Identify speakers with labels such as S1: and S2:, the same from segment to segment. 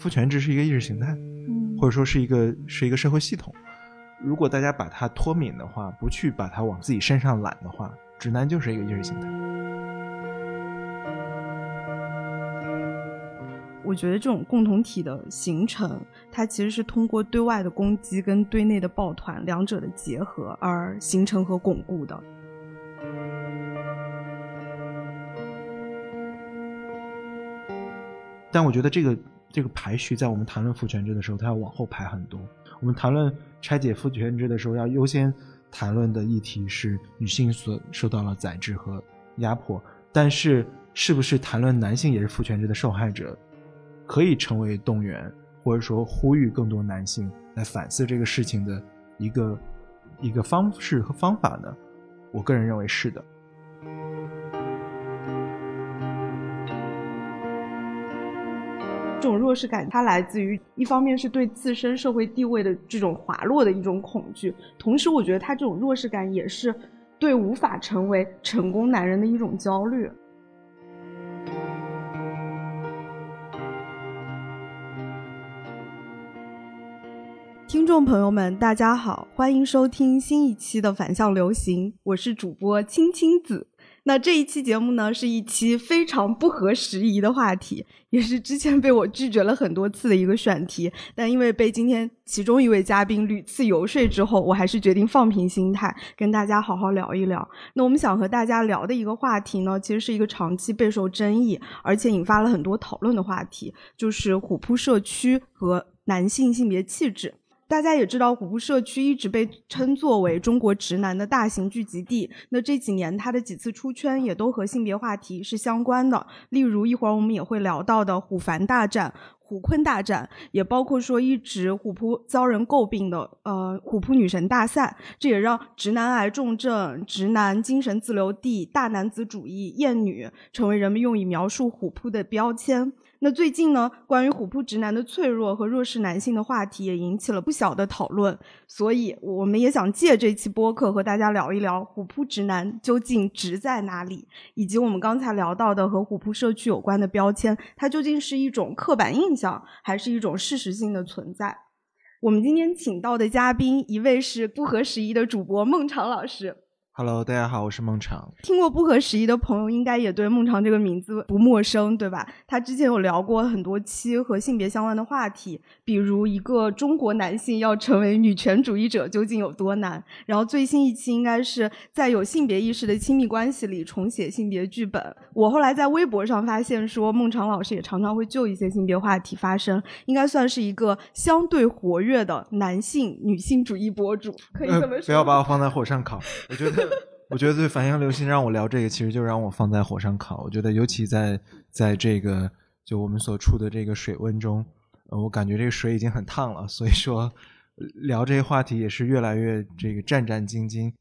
S1: 父权制是一个意识形态，或者说是一个是一个社会系统。如果大家把它脱敏的话，不去把它往自己身上揽的话，直男就是一个意识形态。
S2: 我觉得这种共同体的形成，它其实是通过对外的攻击跟对内的抱团两者的结合而形成和巩固的。
S1: 但我觉得这个这个排序在我们谈论父权制的时候，它要往后排很多。我们谈论拆解父权制的时候，要优先谈论的议题是女性所受到了宰制和压迫。但是，是不是谈论男性也是父权制的受害者，可以成为动员或者说呼吁更多男性来反思这个事情的一个一个方式和方法呢？我个人认为是的。
S2: 这种弱势感，它来自于一方面是对自身社会地位的这种滑落的一种恐惧，同时我觉得他这种弱势感也是对无法成为成功男人的一种焦虑。听众朋友们，大家好，欢迎收听新一期的反向流行，我是主播青青子。那这一期节目呢，是一期非常不合时宜的话题，也是之前被我拒绝了很多次的一个选题。但因为被今天其中一位嘉宾屡次游说之后，我还是决定放平心态，跟大家好好聊一聊。那我们想和大家聊的一个话题呢，其实是一个长期备受争议，而且引发了很多讨论的话题，就是虎扑社区和男性性别气质。大家也知道，虎扑社区一直被称作为中国直男的大型聚集地。那这几年，他的几次出圈也都和性别话题是相关的。例如，一会儿我们也会聊到的“虎凡大战”、“虎坤大战”，也包括说一直虎扑遭人诟病的呃“虎扑女神大赛”。这也让直男癌重症、直男精神自留地、大男子主义、厌女成为人们用以描述虎扑的标签。那最近呢，关于虎扑直男的脆弱和弱势男性的话题也引起了不小的讨论，所以我们也想借这期播客和大家聊一聊虎扑直男究竟直在哪里，以及我们刚才聊到的和虎扑社区有关的标签，它究竟是一种刻板印象，还是一种事实性的存在？我们今天请到的嘉宾，一位是不合时宜的主播孟尝老师。
S1: Hello，大家好，我是孟尝。
S2: 听过不合时宜的朋友，应该也对孟尝这个名字不陌生，对吧？他之前有聊过很多期和性别相关的话题，比如一个中国男性要成为女权主义者究竟有多难。然后最新一期应该是在有性别意识的亲密关系里重写性别剧本。我后来在微博上发现说，孟尝老师也常常会就一些性别话题发声，应该算是一个相对活跃的男性女性主义博主，可以这么说。
S1: 不要把我放在火上烤，我觉得。我觉得对反向流行让我聊这个，其实就让我放在火上烤。我觉得尤其在在这个就我们所处的这个水温中，我感觉这个水已经很烫了，所以说聊这些话题也是越来越这个战战兢兢。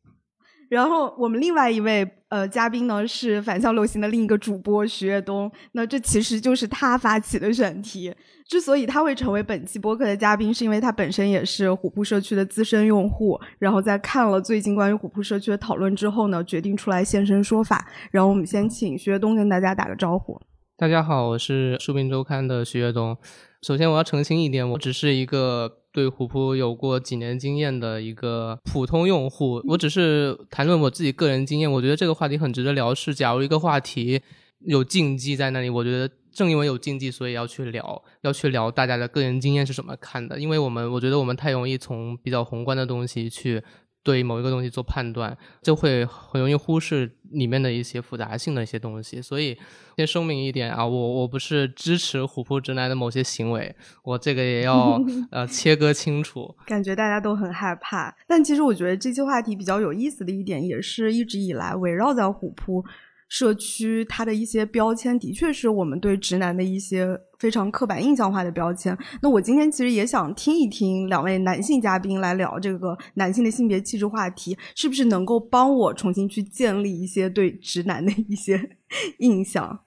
S2: 然后我们另外一位呃嘉宾呢是反向流行的另一个主播徐跃东，那这其实就是他发起的选题。之所以他会成为本期播客的嘉宾，是因为他本身也是虎扑社区的资深用户，然后在看了最近关于虎扑社区的讨论之后呢，决定出来现身说法。然后我们先请徐跃东跟大家打个招呼。
S3: 大家好，我是书评周刊的徐跃东。首先我要澄清一点，我只是一个。对虎扑有过几年经验的一个普通用户，我只是谈论我自己个人经验。我觉得这个话题很值得聊。是假如一个话题有禁忌在那里，我觉得正因为有禁忌，所以要去聊，要去聊大家的个人经验是怎么看的。因为我们我觉得我们太容易从比较宏观的东西去。对某一个东西做判断，就会很容易忽视里面的一些复杂性的一些东西。所以先声明一点啊，我我不是支持虎扑直男的某些行为，我这个也要 呃切割清楚。
S2: 感觉大家都很害怕，但其实我觉得这期话题比较有意思的一点，也是一直以来围绕在虎扑。社区它的一些标签，的确是我们对直男的一些非常刻板印象化的标签。那我今天其实也想听一听两位男性嘉宾来聊这个男性的性别气质话题，是不是能够帮我重新去建立一些对直男的一些 印象？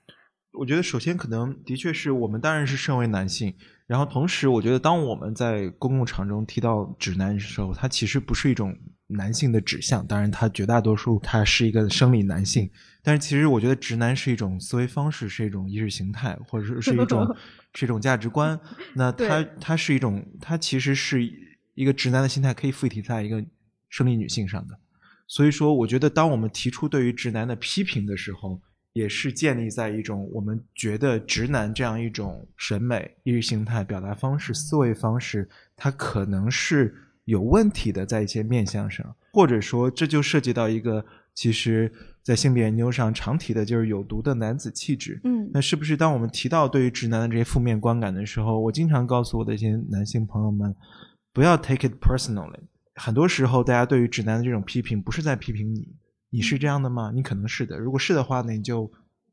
S1: 我觉得首先可能的确是我们当然是身为男性，然后同时我觉得当我们在公共场中提到直男的时候，它其实不是一种男性的指向。当然，他绝大多数他是一个生理男性，但是其实我觉得直男是一种思维方式，是一种意识形态，或者是是一种 是一种价值观。那他他是一种，他其实是一个直男的心态，可以附体在一个生理女性上的。所以说，我觉得当我们提出对于直男的批评的时候，也是建立在一种我们觉得直男这样一种审美、意识形态、表达方式、思维方式，它可能是有问题的，在一些面向上，或者说这就涉及到一个，其实，在性别研究上常提的就是有毒的男子气质。
S2: 嗯，
S1: 那是不是当我们提到对于直男的这些负面观感的时候，我经常告诉我的一些男性朋友们，不要 take it personally。很多时候，大家对于直男的这种批评，不是在批评你。你是这样的吗？你可能是的。如果是的话，呢你就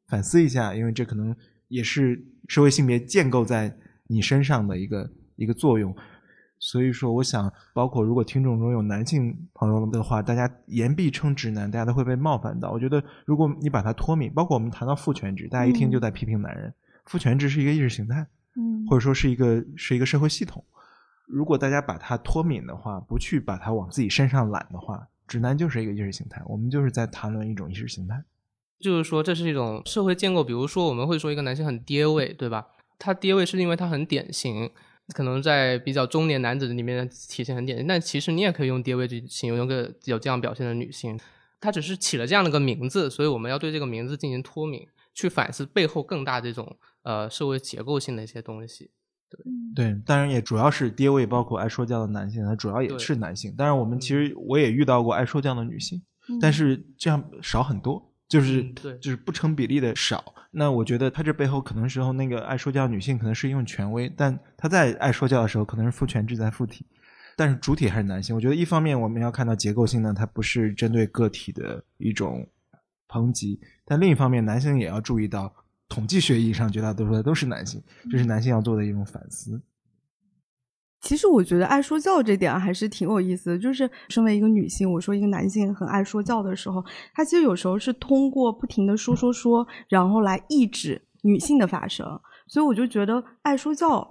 S1: 反思一下，因为这可能也是社会性别建构在你身上的一个一个作用。所以说，我想，包括如果听众中有男性朋友的话，大家言必称直男，大家都会被冒犯到。我觉得，如果你把它脱敏，包括我们谈到父权制，大家一听就在批评男人。父权制是一个意识形态，
S2: 嗯，
S1: 或者说是一个是一个社会系统。如果大家把它脱敏的话，不去把它往自己身上揽的话。直男就是一个意识形态，我们就是在谈论一种意识形态，
S3: 就是说这是一种社会建构。比如说，我们会说一个男性很爹味，对吧？他爹味是因为他很典型，可能在比较中年男子里面体现很典型。但其实你也可以用爹味去形容一个有这样表现的女性，她只是起了这样的个名字，所以我们要对这个名字进行脱敏，去反思背后更大这种呃社会结构性的一些东西。
S1: 对，当然也主要是爹味，包括爱说教的男性，他主要也是男性。当然，我们其实我也遇到过爱说教的女性，但是这样少很多，就是
S3: 对，
S1: 就是不成比例的少。那我觉得他这背后可能时候那个爱说教女性可能是一种权威，但她在爱说教的时候可能是父权制在附体，但是主体还是男性。我觉得一方面我们要看到结构性呢，它不是针对个体的一种抨击，但另一方面男性也要注意到。统计学意义上，绝大多数的都是男性，这是男性要做的一种反思。
S2: 其实我觉得爱说教这点还是挺有意思的。就是身为一个女性，我说一个男性很爱说教的时候，他其实有时候是通过不停的说说说，然后来抑制女性的发声。所以我就觉得爱说教，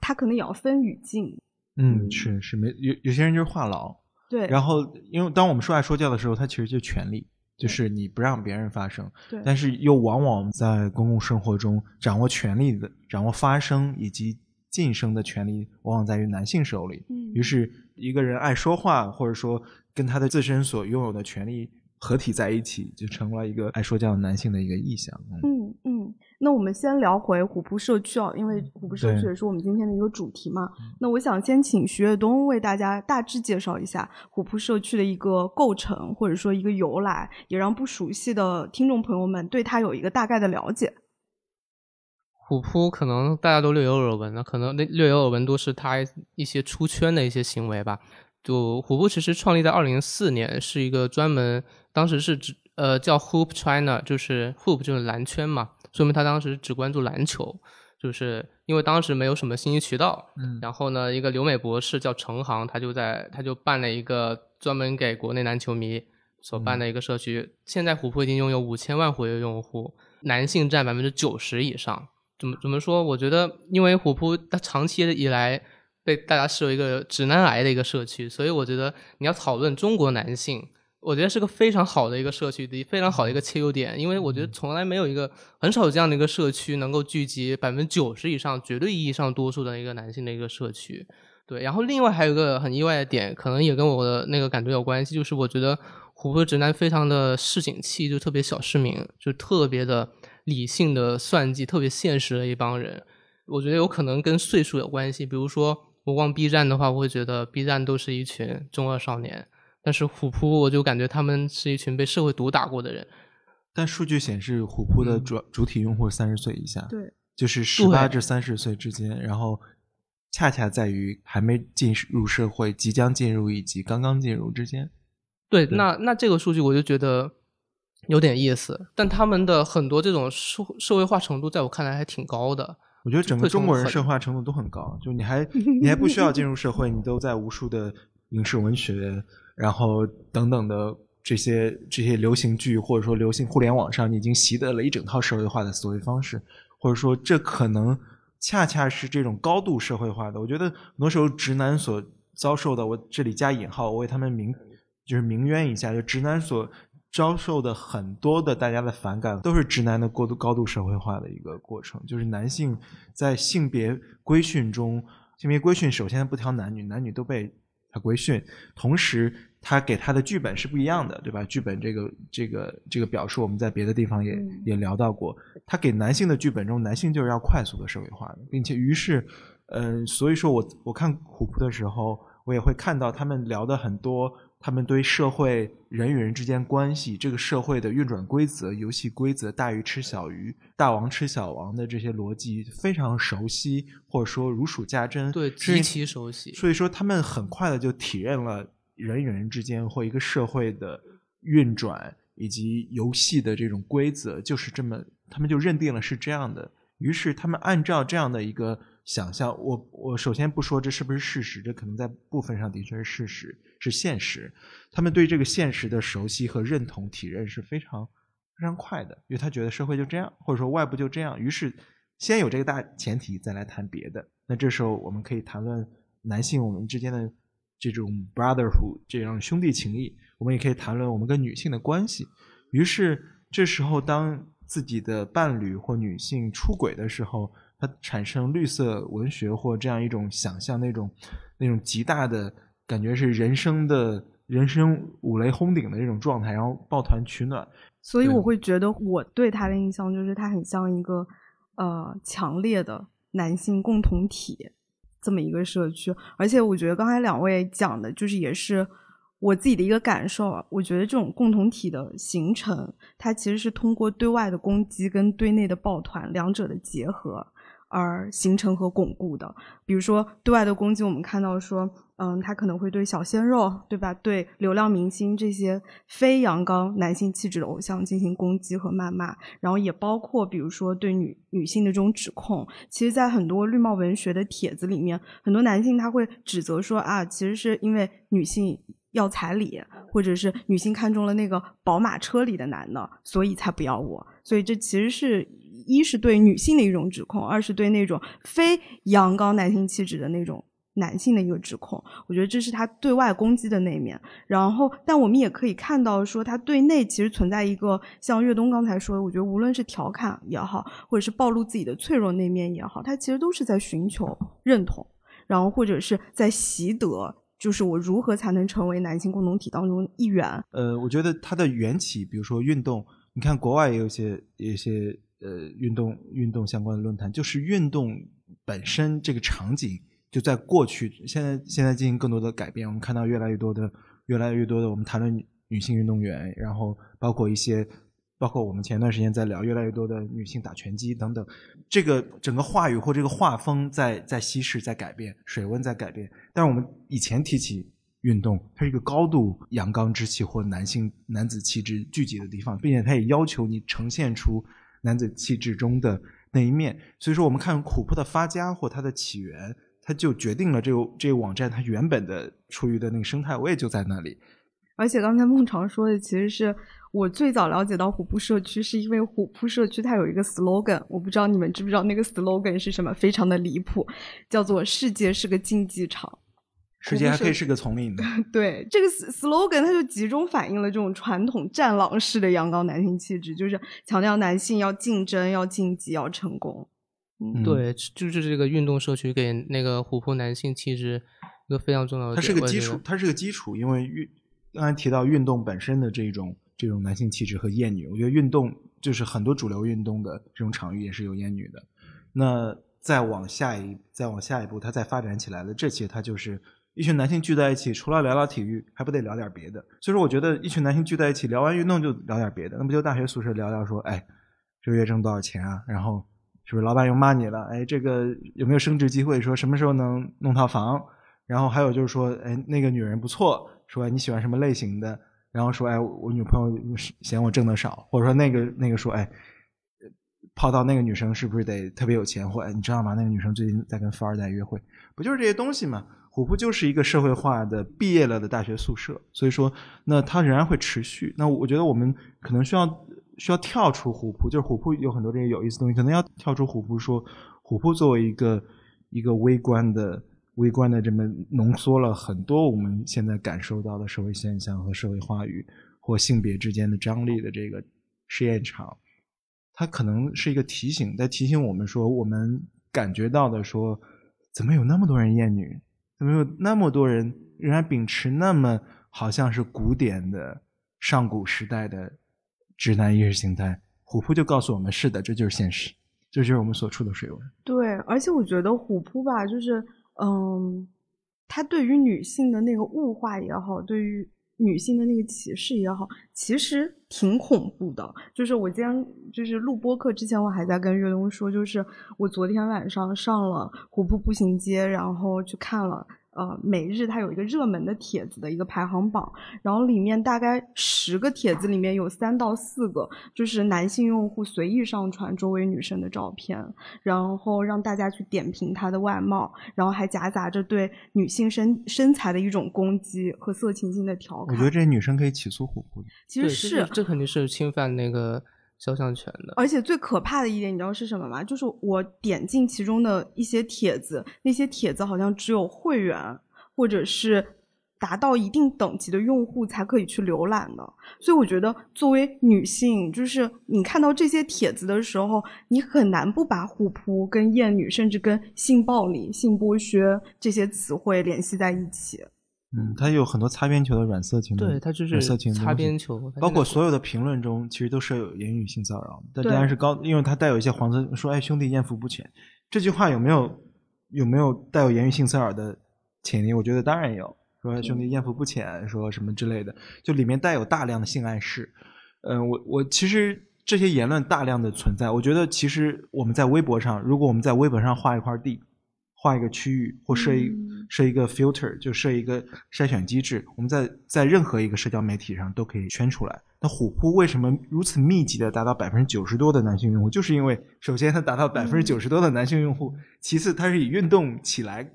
S2: 他可能也要分语境。
S1: 嗯，是是没有有些人就是话痨。
S2: 对。
S1: 然后，因为当我们说爱说教的时候，他其实就权力。就是你不让别人发声，但是又往往在公共生活中掌握权力的、掌握发声以及晋升的权利，往往在于男性手里。于是，一个人爱说话，或者说跟他的自身所拥有的权利合体在一起，就成了一个爱说教男性的一个意象。
S2: 嗯嗯。那我们先聊回虎扑社区啊，因为虎扑社区也是我们今天的一个主题嘛。那我想先请徐跃东为大家大致介绍一下虎扑社区的一个构成，或者说一个由来，也让不熟悉的听众朋友们对他有一个大概的了解。
S3: 虎扑可能大家都略有耳闻了，可能那略有耳闻都是他一些出圈的一些行为吧。就虎扑其实创立在二零四年，是一个专门当时是指呃叫 Hoop China，就是 Hoop 就是蓝圈嘛。说明他当时只关注篮球，就是因为当时没有什么信息渠道。
S1: 嗯，
S3: 然后呢，一个留美博士叫程航，他就在他就办了一个专门给国内篮球迷所办的一个社区。现在虎扑已经拥有五千万活跃用户，男性占百分之九十以上。怎么怎么说？我觉得，因为虎扑它长期以来被大家视为一个直男癌的一个社区，所以我觉得你要讨论中国男性。我觉得是个非常好的一个社区的非常好的一个切入点，因为我觉得从来没有一个很少有这样的一个社区能够聚集百分之九十以上绝对意义上多数的一个男性的一个社区。对，然后另外还有一个很意外的点，可能也跟我的那个感觉有关系，就是我觉得虎扑直男非常的市井气，就特别小市民，就特别的理性的算计，特别现实的一帮人。我觉得有可能跟岁数有关系，比如说我逛 B 站的话，我会觉得 B 站都是一群中二少年。但是虎扑，我就感觉他们是一群被社会毒打过的人。
S1: 但数据显示，虎扑的主主体用户三十岁以下，
S2: 对，
S1: 就是十八至三十岁之间。然后，恰恰在于还没进入社会、即将进入以及刚刚进入之间。
S3: 对，那那这个数据我就觉得有点意思。但他们的很多这种社社会化程度，在我看来还挺高的。
S1: 我觉得整个中国人社会化程度都很高，就你还你还不需要进入社会，你都在无数的影视文学。然后等等的这些这些流行剧，或者说流行互联网上，你已经习得了一整套社会化的思维方式，或者说这可能恰恰是这种高度社会化的。我觉得很多时候直男所遭受的，我这里加引号，我为他们鸣就是鸣冤一下，就直男所遭受的很多的大家的反感，都是直男的过度高度社会化的一个过程。就是男性在性别规训中，性别规训首先不挑男女，男女都被他规训，同时他给他的剧本是不一样的，对吧？剧本这个这个这个表述，我们在别的地方也、
S2: 嗯
S1: 也聊到过。他给男性的剧本中，男性就是要快速的社会化的，并且于是，呃，所以说我我看虎扑的时候，我也会看到他们聊的很多，他们对社会人与人之间关系，这个社会的运转规则、游戏规则，大鱼吃小鱼，大王吃小王的这些逻辑非常熟悉，或者说如数家珍。
S3: 对，极其熟悉。
S1: 所以说，他们很快的就体认了人与人之间或一个社会的运转以及游戏的这种规则，就是这么，他们就认定了是这样的。于是，他们按照这样的一个想象，我我首先不说这是不是事实，这可能在部分上的确是事实，是现实。他们对这个现实的熟悉和认同体认是非常非常快的，因为他觉得社会就这样，或者说外部就这样。于是，先有这个大前提，再来谈别的。那这时候我们可以谈论男性我们之间的这种 brotherhood 这样兄弟情谊，我们也可以谈论我们跟女性的关系。于是这时候，当自己的伴侣或女性出轨的时候，他产生绿色文学或这样一种想象，那种那种极大的感觉是人生的人生五雷轰顶的这种状态，然后抱团取暖。
S2: 所以我会觉得我对他的印象就是他很像一个呃强烈的男性共同体这么一个社区，而且我觉得刚才两位讲的就是也是我自己的一个感受啊，我觉得这种共同体的形成，它其实是通过对外的攻击跟对内的抱团两者的结合。而形成和巩固的，比如说对外的攻击，我们看到说，嗯，他可能会对小鲜肉，对吧？对流量明星这些非阳刚男性气质的偶像进行攻击和谩骂，然后也包括比如说对女女性的这种指控。其实，在很多绿帽文学的帖子里面，很多男性他会指责说啊，其实是因为女性要彩礼，或者是女性看中了那个宝马车里的男的，所以才不要我。所以这其实是一是对女性的一种指控，二是对那种非阳刚男性气质的那种男性的一个指控。我觉得这是他对外攻击的那一面。然后，但我们也可以看到说，他对内其实存在一个像岳东刚才说的，我觉得无论是调侃也好，或者是暴露自己的脆弱那面也好，他其实都是在寻求认同，然后或者是在习得。就是我如何才能成为男性共同体当中一员？
S1: 呃，我觉得它的缘起，比如说运动，你看国外也有一些有一些呃运动运动相关的论坛，就是运动本身这个场景就在过去，现在现在进行更多的改变，我们看到越来越多的越来越多的我们谈论女性运动员，然后包括一些。包括我们前段时间在聊越来越多的女性打拳击等等，这个整个话语或这个画风在在稀释，在改变，水温在改变。但是我们以前提起运动，它是一个高度阳刚之气或男性男子气质聚集的地方，并且它也要求你呈现出男子气质中的那一面。所以说，我们看琥珀的发家或它的起源，它就决定了这个这个网站它原本的处于的那个生态位就在那里。
S2: 而且刚才孟常说的，其实是我最早了解到虎扑社区，是因为虎扑社区它有一个 slogan，我不知道你们知不知道那个 slogan 是什么，非常的离谱，叫做“世界是个竞技场”。
S1: 世界还可以是个丛林的。
S2: 对这个 slogan，它就集中反映了这种传统战狼式的阳刚男性气质，就是强调男性要竞争、要晋级、要成功。
S1: 嗯，
S3: 对，就是这个运动社区给那个琥珀男性气质一个非常重要的
S1: 它是个基础，它是个基础，因为运刚才提到运动本身的这种这种男性气质和厌女，我觉得运动就是很多主流运动的这种场域也是有厌女的。那再往下一再往下一步，它再发展起来了，这些它就是一群男性聚在一起，除了聊聊体育，还不得聊点别的。所以说，我觉得一群男性聚在一起聊完运动就聊点别的，那不就大学宿舍聊聊说，哎，这个月挣多少钱啊？然后是不是老板又骂你了？哎，这个有没有升职机会？说什么时候能弄套房？然后还有就是说，哎，那个女人不错，说你喜欢什么类型的？然后说，哎，我女朋友嫌我挣的少，或者说那个那个说，哎，泡到那个女生是不是得特别有钱？或哎，你知道吗？那个女生最近在跟富二代约会，不就是这些东西吗？虎扑就是一个社会化的毕业了的大学宿舍，所以说，那它仍然会持续。那我觉得我们可能需要需要跳出虎扑，就是虎扑有很多这些有意思的东西，可能要跳出虎扑，说虎扑作为一个一个微观的微观的这么浓缩了很多我们现在感受到的社会现象和社会话语或性别之间的张力的这个试验场，它可能是一个提醒，在提醒我们说，我们感觉到的说，怎么有那么多人厌女，怎么有那么多人仍然秉持那么好像是古典的上古时代的直男意识形态？虎扑就告诉我们，是的，这就是现实，这就是我们所处的水文。
S2: 对，而且我觉得虎扑吧，就是嗯，他对于女性的那个物化也好，对于女性的那个歧视也好，其实挺恐怖的。就是我今天就是录播课之前，我还在跟岳东说，就是我昨天晚上上了虎扑步行街，然后去看了。呃，每日它有一个热门的帖子的一个排行榜，然后里面大概十个帖子里面有三到四个就是男性用户随意上传周围女生的照片，然后让大家去点评她的外貌，然后还夹杂着对女性身身材的一种攻击和色情性的调侃。
S1: 我觉得这些女生可以起诉虎扑的，
S2: 其实是
S3: 这肯定是侵犯那个。肖像权的，
S2: 而且最可怕的一点，你知道是什么吗？就是我点进其中的一些帖子，那些帖子好像只有会员或者是达到一定等级的用户才可以去浏览的。所以我觉得，作为女性，就是你看到这些帖子的时候，你很难不把虎扑跟厌女，甚至跟性暴力、性剥削这些词汇联系在一起。
S1: 嗯，它有很多擦边球的软色情，
S3: 对，它就是
S1: 色情
S3: 擦边球，
S1: 包括所有的评论中，其实都是有言语性骚扰，但当然是高，因为它带有一些黄色，说哎兄弟艳福不浅，这句话有没有有没有带有言语性骚扰的潜力？我觉得当然有，说兄弟艳福不浅，说什么之类的，就里面带有大量的性暗示。嗯，我我其实这些言论大量的存在，我觉得其实我们在微博上，如果我们在微博上画一块地。画一个区域或设一设一个 filter，就设一个筛选机制，我们在在任何一个社交媒体上都可以圈出来。那虎扑为什么如此密集的达到百分之九十多的男性用户？就是因为首先它达到百分之九十多的男性用户，其次它是以运动起来，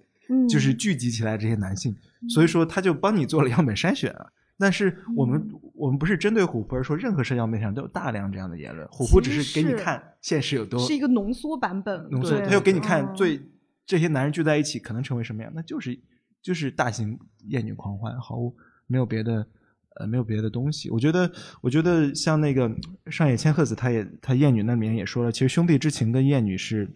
S1: 就是聚集起来这些男性，所以说它就帮你做了样本筛选啊。但是我们我们不是针对虎扑，而说任何社交媒体上都有大量这样的言论，虎扑只是给你看现实有多
S2: 是一个浓缩版本，
S1: 浓缩，他又给你看最。这些男人聚在一起可能成为什么样？那就是就是大型厌女狂欢，毫无没有别的呃没有别的东西。我觉得我觉得像那个上野千鹤子，他也他厌女那里面也说了，其实兄弟之情跟厌女是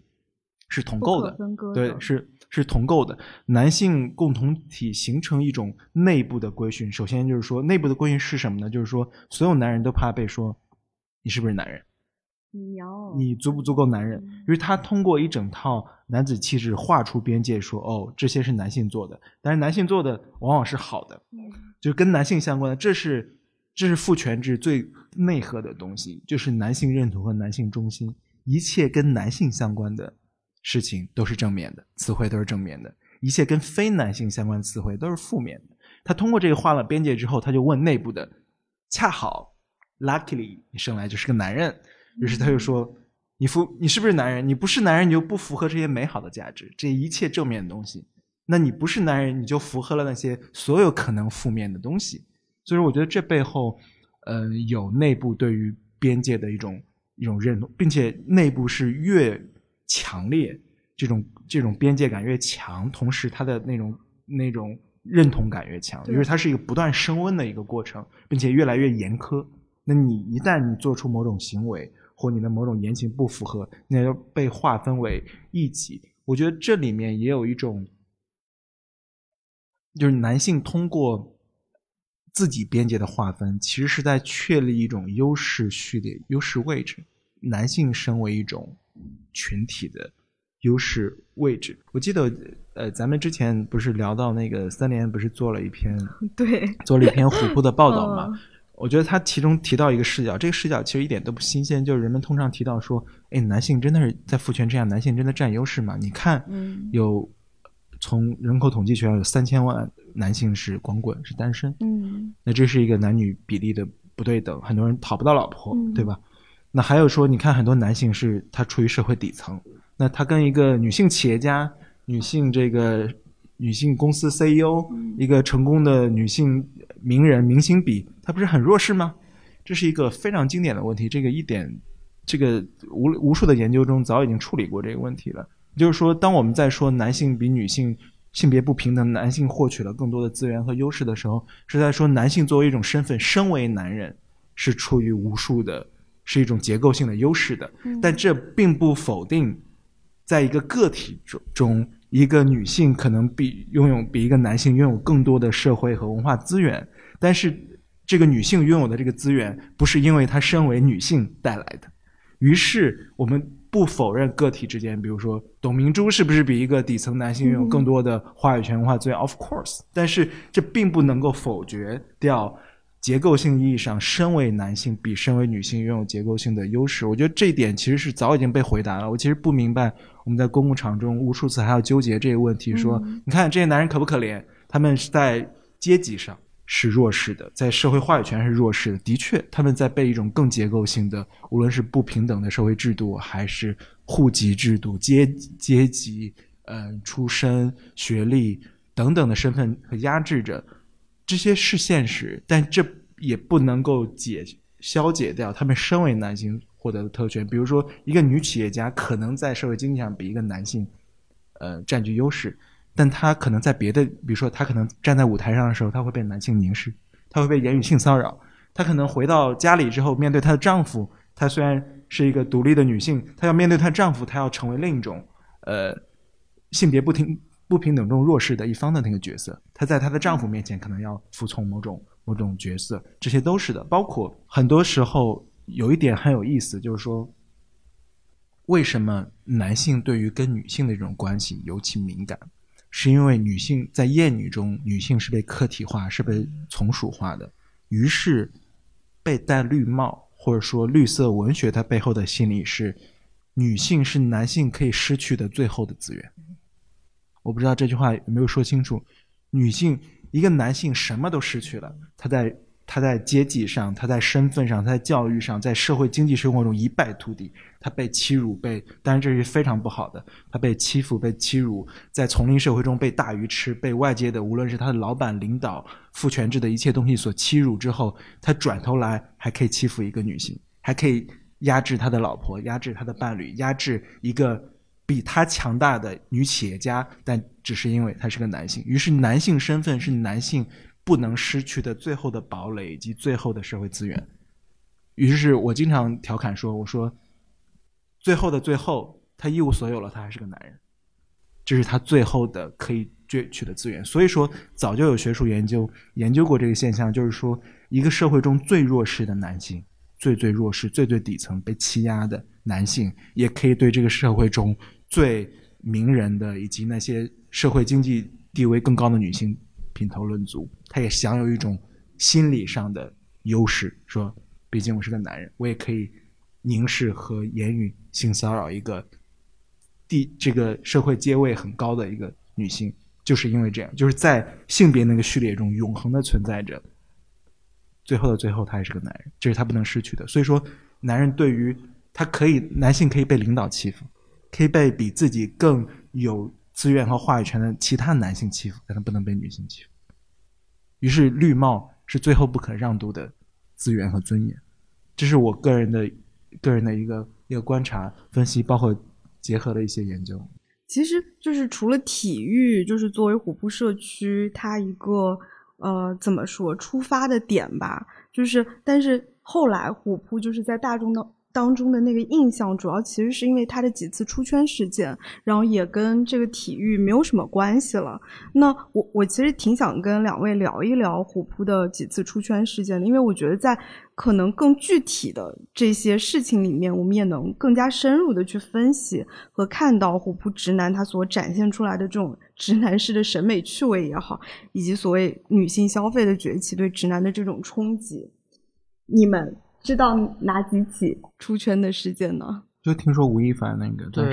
S1: 是同构的，对，是是同构的。男性共同体形成一种内部的规训，首先就是说内部的规训是什么呢？就是说所有男人都怕被说你是不是男人。你足不足够男人？因为他通过一整套男子气质画出边界，说哦，这些是男性做的，但是男性做的往往是好的，就跟男性相关的，这是这是父权制最内核的东西，就是男性认同和男性中心，一切跟男性相关的事情都是正面的，词汇都是正面的，一切跟非男性相关的词汇都是负面的。他通过这个画了边界之后，他就问内部的，恰好，luckily，你生来就是个男人。于是他就说：“你符，你是不是男人？你不是男人，你就不符合这些美好的价值，这一切正面的东西。那你不是男人，你就符合了那些所有可能负面的东西。所以说，我觉得这背后，呃，有内部对于边界的一种一种认同，并且内部是越强烈，这种这种边界感越强，同时他的那种那种认同感越强，因为它是一个不断升温的一个过程，并且越来越严苛。那你一旦你做出某种行为，或你的某种言行不符合，那就被划分为异己。我觉得这里面也有一种，就是男性通过自己边界的划分，其实是在确立一种优势序列、优势位置。男性身为一种群体的优势位置。我记得，呃，咱们之前不是聊到那个三联，不是做了一篇
S2: 对，
S1: 做了一篇虎扑的报道吗？我觉得他其中提到一个视角，这个视角其实一点都不新鲜，就是人们通常提到说，哎，男性真的是在父权之下，男性真的占优势吗？你看，有从人口统计学上有三千万男性是光棍，是单身，
S2: 嗯，
S1: 那这是一个男女比例的不对等，很多人讨不到老婆，对吧？那还有说，你看很多男性是他处于社会底层，那他跟一个女性企业家、女性这个女性公司 CEO，一个成功的女性。名人明星比他不是很弱势吗？这是一个非常经典的问题。这个一点，这个无无数的研究中早已经处理过这个问题了。就是说，当我们在说男性比女性性别不平等，男性获取了更多的资源和优势的时候，是在说男性作为一种身份，身为男人是处于无数的，是一种结构性的优势的。但这并不否定，在一个个体中中，一个女性可能比拥有比一个男性拥有更多的社会和文化资源，但是这个女性拥有的这个资源，不是因为她身为女性带来的。于是我们。不否认个体之间，比如说董明珠是不是比一个底层男性拥有更多的话语权、文化资源？Of course，但是这并不能够否决掉结构性意义上身为男性比身为女性拥有结构性的优势。我觉得这一点其实是早已经被回答了。我其实不明白我们在公共场中无数次还要纠结这个问题，说你看这些男人可不可怜？他们是在阶级上。是弱势的，在社会话语权是弱势的。的确，他们在被一种更结构性的，无论是不平等的社会制度，还是户籍制度、阶阶级、嗯出身、学历等等的身份和压制着。这些是现实，但这也不能够解消解掉他们身为男性获得的特权。比如说，一个女企业家可能在社会经济上比一个男性，呃，占据优势。但她可能在别的，比如说她可能站在舞台上的时候，她会被男性凝视，她会被言语性骚扰。她可能回到家里之后，面对她的丈夫，她虽然是一个独立的女性，她要面对她丈夫，她要成为另一种，呃，性别不平不平等中弱势的一方的那个角色。她在她的丈夫面前可能要服从某种某种角色，这些都是的。包括很多时候有一点很有意思，就是说，为什么男性对于跟女性的这种关系尤其敏感？是因为女性在厌女中，女性是被客体化，是被从属化的，于是被戴绿帽，或者说绿色文学它背后的心理是，女性是男性可以失去的最后的资源。我不知道这句话有没有说清楚，女性一个男性什么都失去了，他在。他在阶级上，他在身份上，他在教育上，在社会经济生活中一败涂地。他被欺辱，被当然这是非常不好的。他被欺负，被欺辱，在丛林社会中被大鱼吃，被外界的无论是他的老板、领导、父权制的一切东西所欺辱之后，他转头来还可以欺负一个女性，还可以压制他的老婆，压制他的伴侣，压制一个比他强大的女企业家，但只是因为他是个男性。于是男性身份是男性。不能失去的最后的堡垒以及最后的社会资源。于是我经常调侃说：“我说，最后的最后，他一无所有了，他还是个男人，这是他最后的可以攫取的资源。所以说，早就有学术研究研究过这个现象，就是说，一个社会中最弱势的男性，最最弱势、最最底层被欺压的男性，也可以对这个社会中最名人的以及那些社会经济地位更高的女性。”品头论足，他也享有一种心理上的优势，说，毕竟我是个男人，我也可以凝视和言语性骚扰一个地这个社会阶位很高的一个女性，就是因为这样，就是在性别那个序列中永恒的存在着。最后的最后，他还是个男人，这是他不能失去的。所以说，男人对于他可以，男性可以被领导欺负，可以被比自己更有。资源和话语权的其他男性欺负，但他不能被女性欺负。于是绿帽是最后不可让渡的资源和尊严。这是我个人的个人的一个一个观察分析，包括结合的一些研究。
S2: 其实就是除了体育，就是作为虎扑社区它一个呃怎么说出发的点吧。就是但是后来虎扑就是在大众的。当中的那个印象，主要其实是因为他的几次出圈事件，然后也跟这个体育没有什么关系了。那我我其实挺想跟两位聊一聊虎扑的几次出圈事件的，因为我觉得在可能更具体的这些事情里面，我们也能更加深入的去分析和看到虎扑直男他所展现出来的这种 直男式的审美趣味也好，以及所谓女性消费的崛起对直男的这种冲击，你们。知道哪几起出圈的事件呢？
S1: 就听说吴亦凡那个，
S3: 对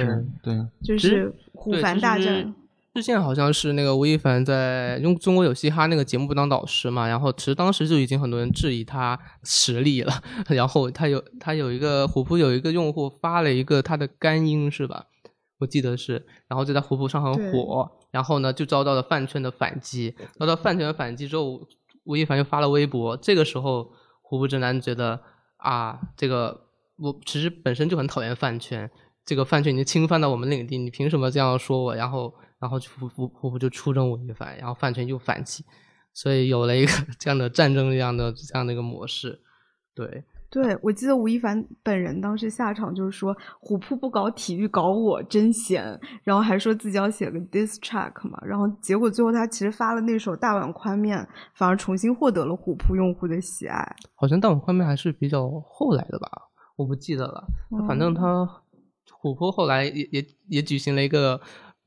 S1: 对，
S2: 就是虎凡大战。
S3: 之前好像是那个吴亦凡在用《中国有嘻哈》那个节目当导师嘛，然后其实当时就已经很多人质疑他实力了。然后他有他有一个虎扑有一个用户发了一个他的干音是吧？我记得是，然后就在虎扑上很火，然后呢就遭到了饭圈的反击。遭到饭圈的反击之后，吴亦凡又发了微博。这个时候虎扑直男觉得。啊，这个我其实本身就很讨厌饭圈，这个饭圈已经侵犯到我们领地，你凭什么这样说我？然后，然然后虎虎虎扑就出征吴亦凡，然后饭圈就反击，所以有了一个 这样的战争一样的这样的一个模式，对。
S2: 对，我记得吴亦凡本人当时下场就是说虎扑不搞体育搞我真闲，然后还说自己要写个 diss track 嘛，然后结果最后他其实发了那首大碗宽面，反而重新获得了虎扑用户的喜爱。
S3: 好像大碗宽面还是比较后来的吧，我不记得了，反正他虎扑后来也也也举行了一个。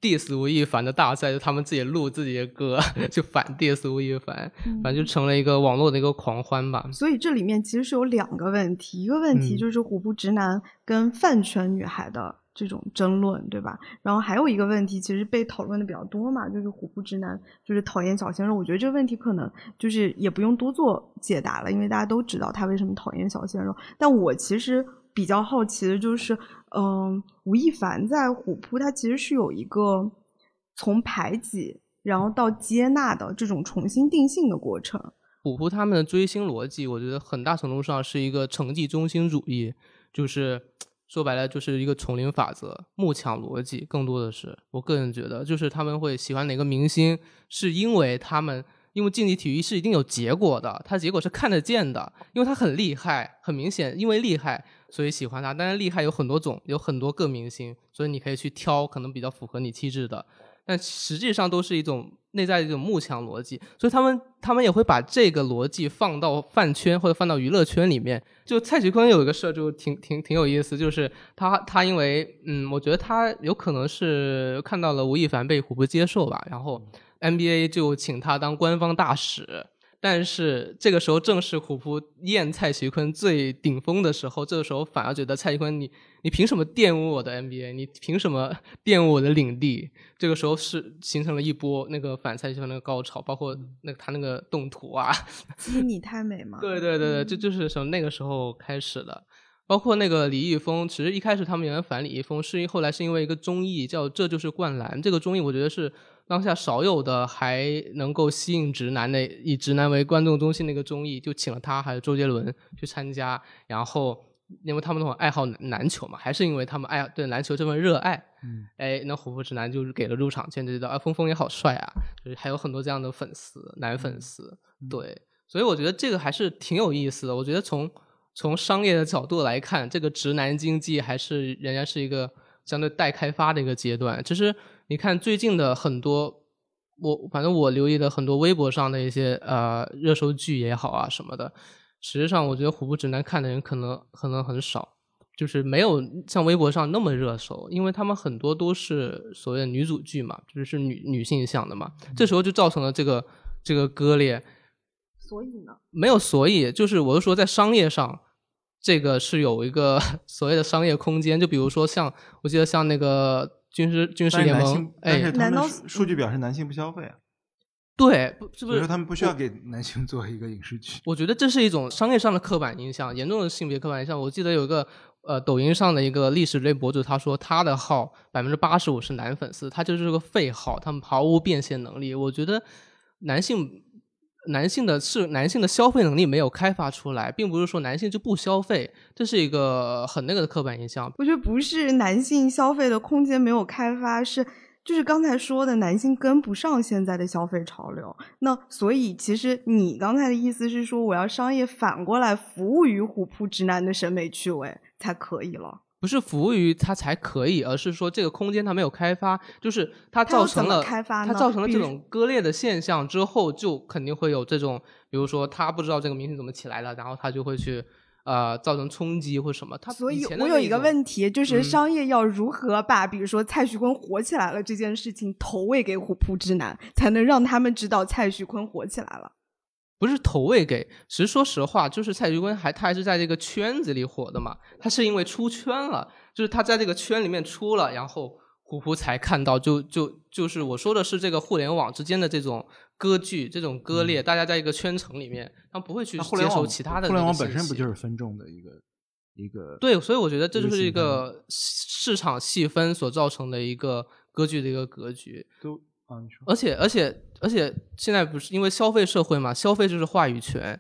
S3: Diss 吴亦凡的大赛，就他们自己录自己的歌，就反 diss 吴亦凡，反正就成了一个网络的一个狂欢吧。
S2: 所以这里面其实是有两个问题，一个问题就是虎扑直男跟饭圈女孩的这种争论，对吧？然后还有一个问题，其实被讨论的比较多嘛，就是虎扑直男就是讨厌小鲜肉。我觉得这个问题可能就是也不用多做解答了，因为大家都知道他为什么讨厌小鲜肉。但我其实。比较好奇的就是，嗯，吴亦凡在虎扑，他其实是有一个从排挤然后到接纳的这种重新定性的过程。
S3: 虎扑他们的追星逻辑，我觉得很大程度上是一个成绩中心主义，就是说白了就是一个丛林法则、慕强逻辑，更多的是我个人觉得，就是他们会喜欢哪个明星，是因为他们。因为竞技体育是一定有结果的，它结果是看得见的，因为它很厉害，很明显，因为厉害，所以喜欢他。但是，厉害有很多种，有很多个明星，所以你可以去挑可能比较符合你气质的。但实际上都是一种内在的一种幕墙逻辑，所以他们他们也会把这个逻辑放到饭圈或者放到娱乐圈里面。就蔡徐坤有一个事儿就挺挺挺有意思，就是他他因为嗯，我觉得他有可能是看到了吴亦凡被虎扑接受吧，然后。NBA 就请他当官方大使，但是这个时候正是虎扑验蔡徐坤最顶峰的时候，这个时候反而觉得蔡徐坤你你凭什么玷污我的 NBA？你凭什么 玷污我的领地？这个时候是形成了一波那个反蔡徐坤那个高潮，包括那个他那个动图啊，
S2: 鸡你太美吗？
S3: 对对对对，这就是从那个时候开始的。包括那个李易峰，其实一开始他们原来反李易峰，是后来是因为一个综艺叫《这就是灌篮》，这个综艺我觉得是。当下少有的还能够吸引直男的，以直男为观众中心的一个综艺，就请了他还有周杰伦去参加。然后，因为他们都很爱好篮球嘛，还是因为他们爱对篮球这份热爱，嗯，哎，那虎扑直男就是给了入场券，就知道啊，峰峰也好帅啊，就是还有很多这样的粉丝，男粉丝，对，所以我觉得这个还是挺有意思的。我觉得从从商业的角度来看，这个直男经济还是仍然是一个相对待开发的一个阶段，其实。你看最近的很多，我反正我留意的很多微博上的一些呃热搜剧也好啊什么的，实际上我觉得虎扑直男看的人可能可能很少，就是没有像微博上那么热搜，因为他们很多都是所谓的女主剧嘛，就是是女女性向的嘛，这时候就造成了这个这个割裂。
S2: 所以呢？
S3: 没有所以，就是我是说在商业上，这个是有一个 所谓的商业空间，就比如说像我记得像那个。军事军事联盟，哎，
S1: 难道数据表示男性不消费啊？
S3: 对，是不
S1: 是说他们不需要给男性做一个影视剧？
S3: 我觉得这是一种商业上的刻板印象，严重的性别刻板印象。我记得有一个呃，抖音上的一个历史类博主，他说他的号百分之八十五是男粉丝，他就是个废号，他们毫无变现能力。我觉得男性。男性的是男性的消费能力没有开发出来，并不是说男性就不消费，这是一个很那个的刻板印象。
S2: 我觉得不是男性消费的空间没有开发，是就是刚才说的男性跟不上现在的消费潮流。那所以其实你刚才的意思是说，我要商业反过来服务于虎扑直男的审美趣味才可以了。
S3: 不是服务于它才可以，而是说这个空间它没有开发，就是它造成了它造成了这种割裂的现象之后，就肯定会有这种，比如说他不知道这个明星怎么起来的，然后他就会去呃造成冲击或什么。他
S2: 所以，我有一个问题，就是商业要如何把比如说蔡徐坤火起来了这件事情投喂给虎扑之男，才能让他们知道蔡徐坤火起来了。
S3: 不是投喂给，其实说实话，就是蔡徐坤还他还是在这个圈子里火的嘛。他是因为出圈了，就是他在这个圈里面出了，然后虎扑才看到。就就就是我说的是这个互联网之间的这种割据、这种割裂，大家在一个圈层里面，他不会去接受其他的。
S1: 互联网本身不就是分众的一个一个？
S3: 对，所以我觉得这就是一个市场细分所造成的一个割据的一个格局。
S1: 都。
S3: 而且而且而且，现在不是因为消费社会嘛？消费就是话语权。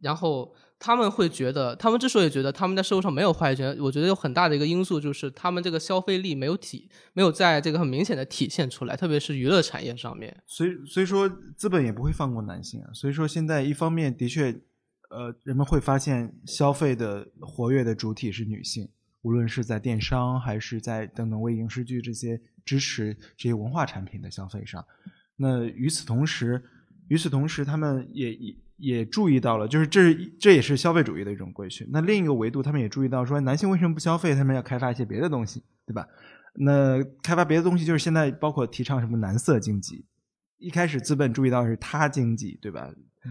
S3: 然后他们会觉得，他们之所以觉得他们在社会上没有话语权，我觉得有很大的一个因素就是他们这个消费力没有体，没有在这个很明显的体现出来，特别是娱乐产业上面。
S1: 所以，所以说资本也不会放过男性啊。所以说现在一方面的确，呃，人们会发现消费的活跃的主体是女性，无论是在电商还是在等等为影视剧这些支持这些文化产品的消费上。那与此同时，与此同时，他们也也。也注意到了，就是这这也是消费主义的一种规训。那另一个维度，他们也注意到说，男性为什么不消费？他们要开发一些别的东西，对吧？那开发别的东西，就是现在包括提倡什么男色经济。一开始资本注意到是他经济，对吧？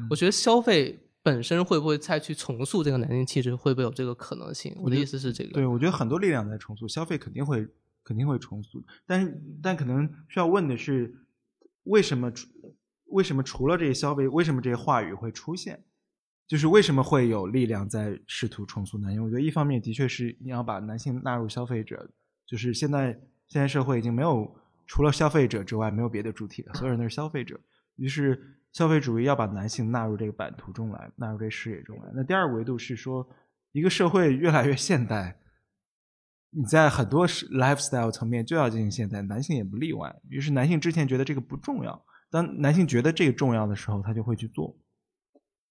S3: 我觉得消费本身会不会再去重塑这个男性气质，会不会有这个可能性？我的意思是这个。
S1: 对，我觉得很多力量在重塑消费，肯定会肯定会重塑。但是，但可能需要问的是，为什么？为什么除了这些消费，为什么这些话语会出现？就是为什么会有力量在试图重塑男性？我觉得一方面的确是你要把男性纳入消费者，就是现在现在社会已经没有除了消费者之外没有别的主体了，所有人都是消费者。于是消费主义要把男性纳入这个版图中来，纳入这视野中来。那第二个维度是说，一个社会越来越现代，你在很多 lifestyle 层面就要进行现代，男性也不例外。于是男性之前觉得这个不重要。当男性觉得这个重要的时候，他就会去做。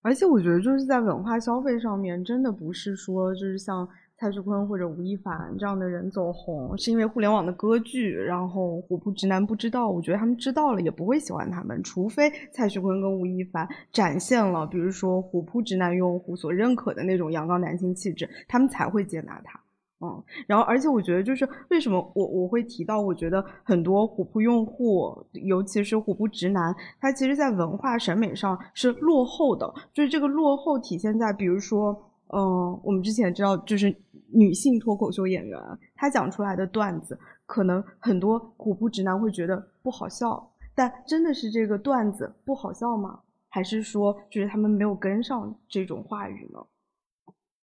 S2: 而且我觉得，就是在文化消费上面，真的不是说就是像蔡徐坤或者吴亦凡这样的人走红，是因为互联网的歌剧，然后虎扑直男不知道。我觉得他们知道了也不会喜欢他们，除非蔡徐坤跟吴亦凡展现了，比如说虎扑直男用户所认可的那种阳刚男性气质，他们才会接纳他。嗯，然后而且我觉得就是为什么我我会提到，我觉得很多虎扑用户，尤其是虎扑直男，他其实在文化审美上是落后的。就是这个落后体现在，比如说，嗯，我们之前知道，就是女性脱口秀演员，她讲出来的段子，可能很多虎扑直男会觉得不好笑。但真的是这个段子不好笑吗？还是说就是他们没有跟上这种话语呢？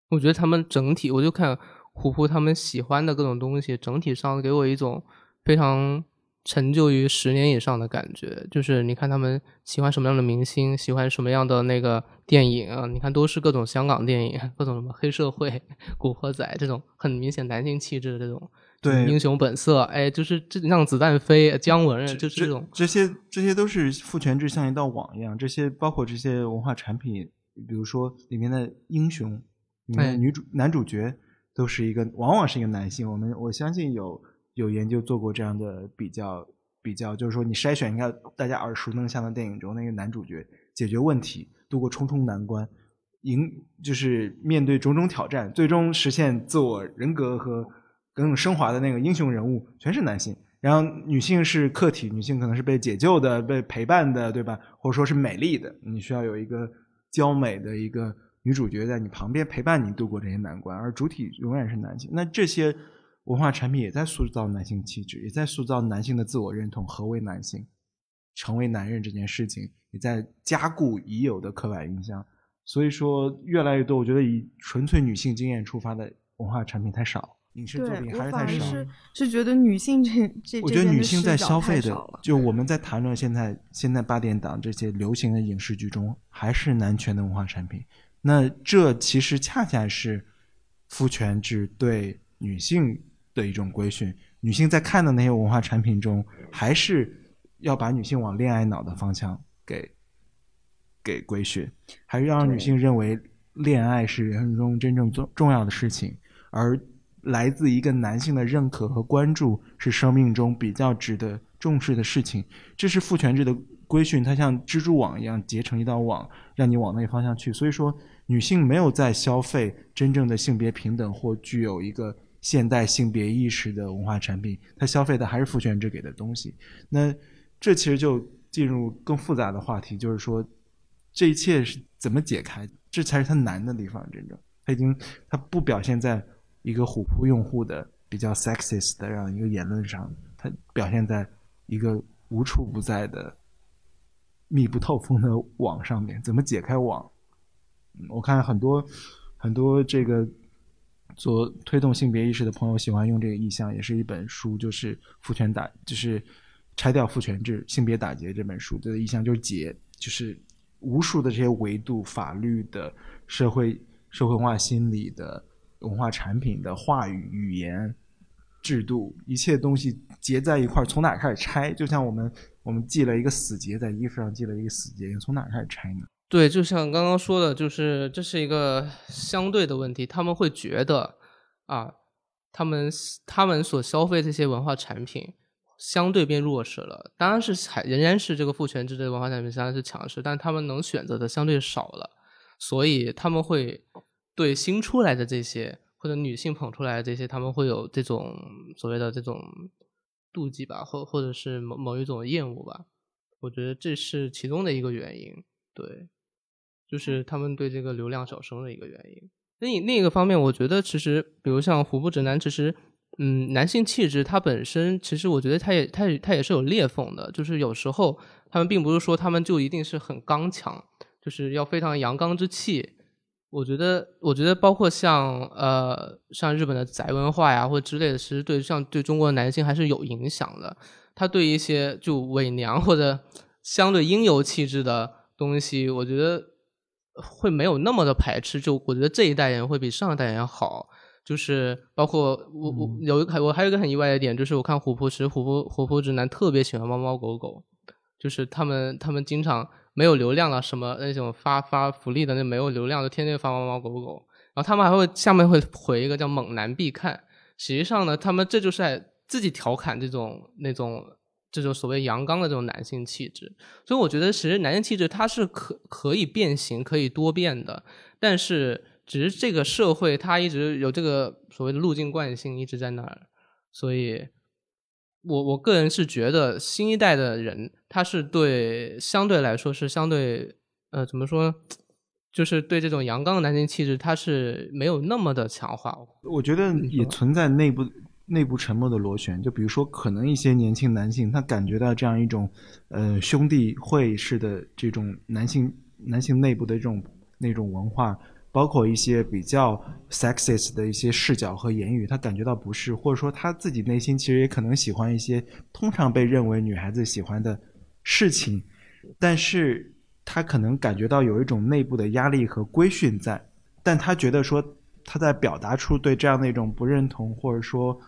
S3: 我觉得他们整体，我就看。虎扑他们喜欢的各种东西，整体上给我一种非常陈旧于十年以上的感觉。就是你看他们喜欢什么样的明星，喜欢什么样的那个电影啊？你看都是各种香港电影，各种什么黑社会、古惑仔这种很明显男性气质的这种。
S1: 对，
S3: 英雄本色，哎，就是这让子弹飞，姜文就是这种。
S1: 这些这些都是父权制像一道网一样。这些包括这些文化产品，比如说里面的英雄，里面女主男主角。都是一个，往往是一个男性。我们我相信有有研究做过这样的比较，比较就是说，你筛选一下大家耳熟能详的电影中那个男主角解决问题、度过重重难关、赢就是面对种种挑战，最终实现自我人格和更升华的那个英雄人物，全是男性。然后女性是客体，女性可能是被解救的、被陪伴的，对吧？或者说是美丽的，你需要有一个娇美的一个。女主角在你旁边陪伴你度过这些难关，而主体永远是男性。那这些文化产品也在塑造男性气质，也在塑造男性的自我认同。何为男性？成为男人这件事情，也在加固已有的刻板印象。所以说，越来越多，我觉得以纯粹女性经验出发的文化产品太少，影视作品还是太少。
S2: 是是觉得女性这这，
S1: 我觉得女性在消费的，就我们在谈论现在现在八点档这些流行的影视剧中，还是男权的文化产品。那这其实恰恰是父权制对女性的一种规训。女性在看的那些文化产品中，还是要把女性往恋爱脑的方向给给规训，还是要让女性认为恋爱是人生中真正重重要的事情，而来自一个男性的认可和关注是生命中比较值得重视的事情。这是父权制的规训，它像蜘蛛网一样结成一道网，让你往那个方向去。所以说。女性没有在消费真正的性别平等或具有一个现代性别意识的文化产品，她消费的还是父权制给的东西。那这其实就进入更复杂的话题，就是说这一切是怎么解开？这才是它难的地方。真正，它已经它不表现在一个虎扑用户的比较 sexist 的这样一个言论上，它表现在一个无处不在的密不透风的网上面。怎么解开网？我看很多很多这个做推动性别意识的朋友喜欢用这个意象，也是一本书，就是父权打，就是拆掉父权制，性别打劫这本书的意象就是劫，就是无数的这些维度、法律的、社会社会化心理的文化产品的话语、语言、制度，一切东西结在一块儿，从哪开始拆？就像我们我们系了一个死结在衣服上，系了一个死结，从哪开始拆呢？
S3: 对，就像刚刚说的，就是这是一个相对的问题。他们会觉得啊，他们他们所消费这些文化产品相对变弱势了。当然是还仍然是这个父权制的文化产品相当是强势，但他们能选择的相对少了，所以他们会对新出来的这些或者女性捧出来的这些，他们会有这种所谓的这种妒忌吧，或或者是某某一种厌恶吧。我觉得这是其中的一个原因，对。就是他们对这个流量小生的一个原因。另另一个方面，我觉得其实，比如像虎扑直男，其实，嗯，男性气质它本身，其实我觉得它也它也它也是有裂缝的。就是有时候他们并不是说他们就一定是很刚强，就是要非常阳刚之气。我觉得，我觉得包括像呃像日本的宅文化呀或者之类的，其实对像对中国的男性还是有影响的。他对一些就伪娘或者相对阴柔气质的东西，我觉得。会没有那么的排斥，就我觉得这一代人会比上一代人好，就是包括我我有一个我还有一个很意外的点，就是我看虎扑，其实虎扑虎扑直男特别喜欢猫猫狗狗，就是他们他们经常没有流量了什么那种发发福利的那没有流量就天天发猫猫狗狗，然后他们还会下面会回一个叫猛男必看，实际上呢，他们这就是在自己调侃这种那种。这种所谓阳刚的这种男性气质，所以我觉得其实男性气质它是可可以变形、可以多变的，但是只是这个社会它一直有这个所谓的路径惯性一直在那儿，所以我我个人是觉得新一代的人他是对相对来说是相对呃怎么说，就是对这种阳刚的男性气质他是没有那么的强化。
S1: 我觉得也存在内部。内部沉默的螺旋，就比如说，可能一些年轻男性他感觉到这样一种，呃，兄弟会式的这种男性男性内部的这种那种文化，包括一些比较 sexist 的一些视角和言语，他感觉到不适，或者说他自己内心其实也可能喜欢一些通常被认为女孩子喜欢的事情，但是他可能感觉到有一种内部的压力和规训在，但他觉得说他在表达出对这样的一种不认同，或者说。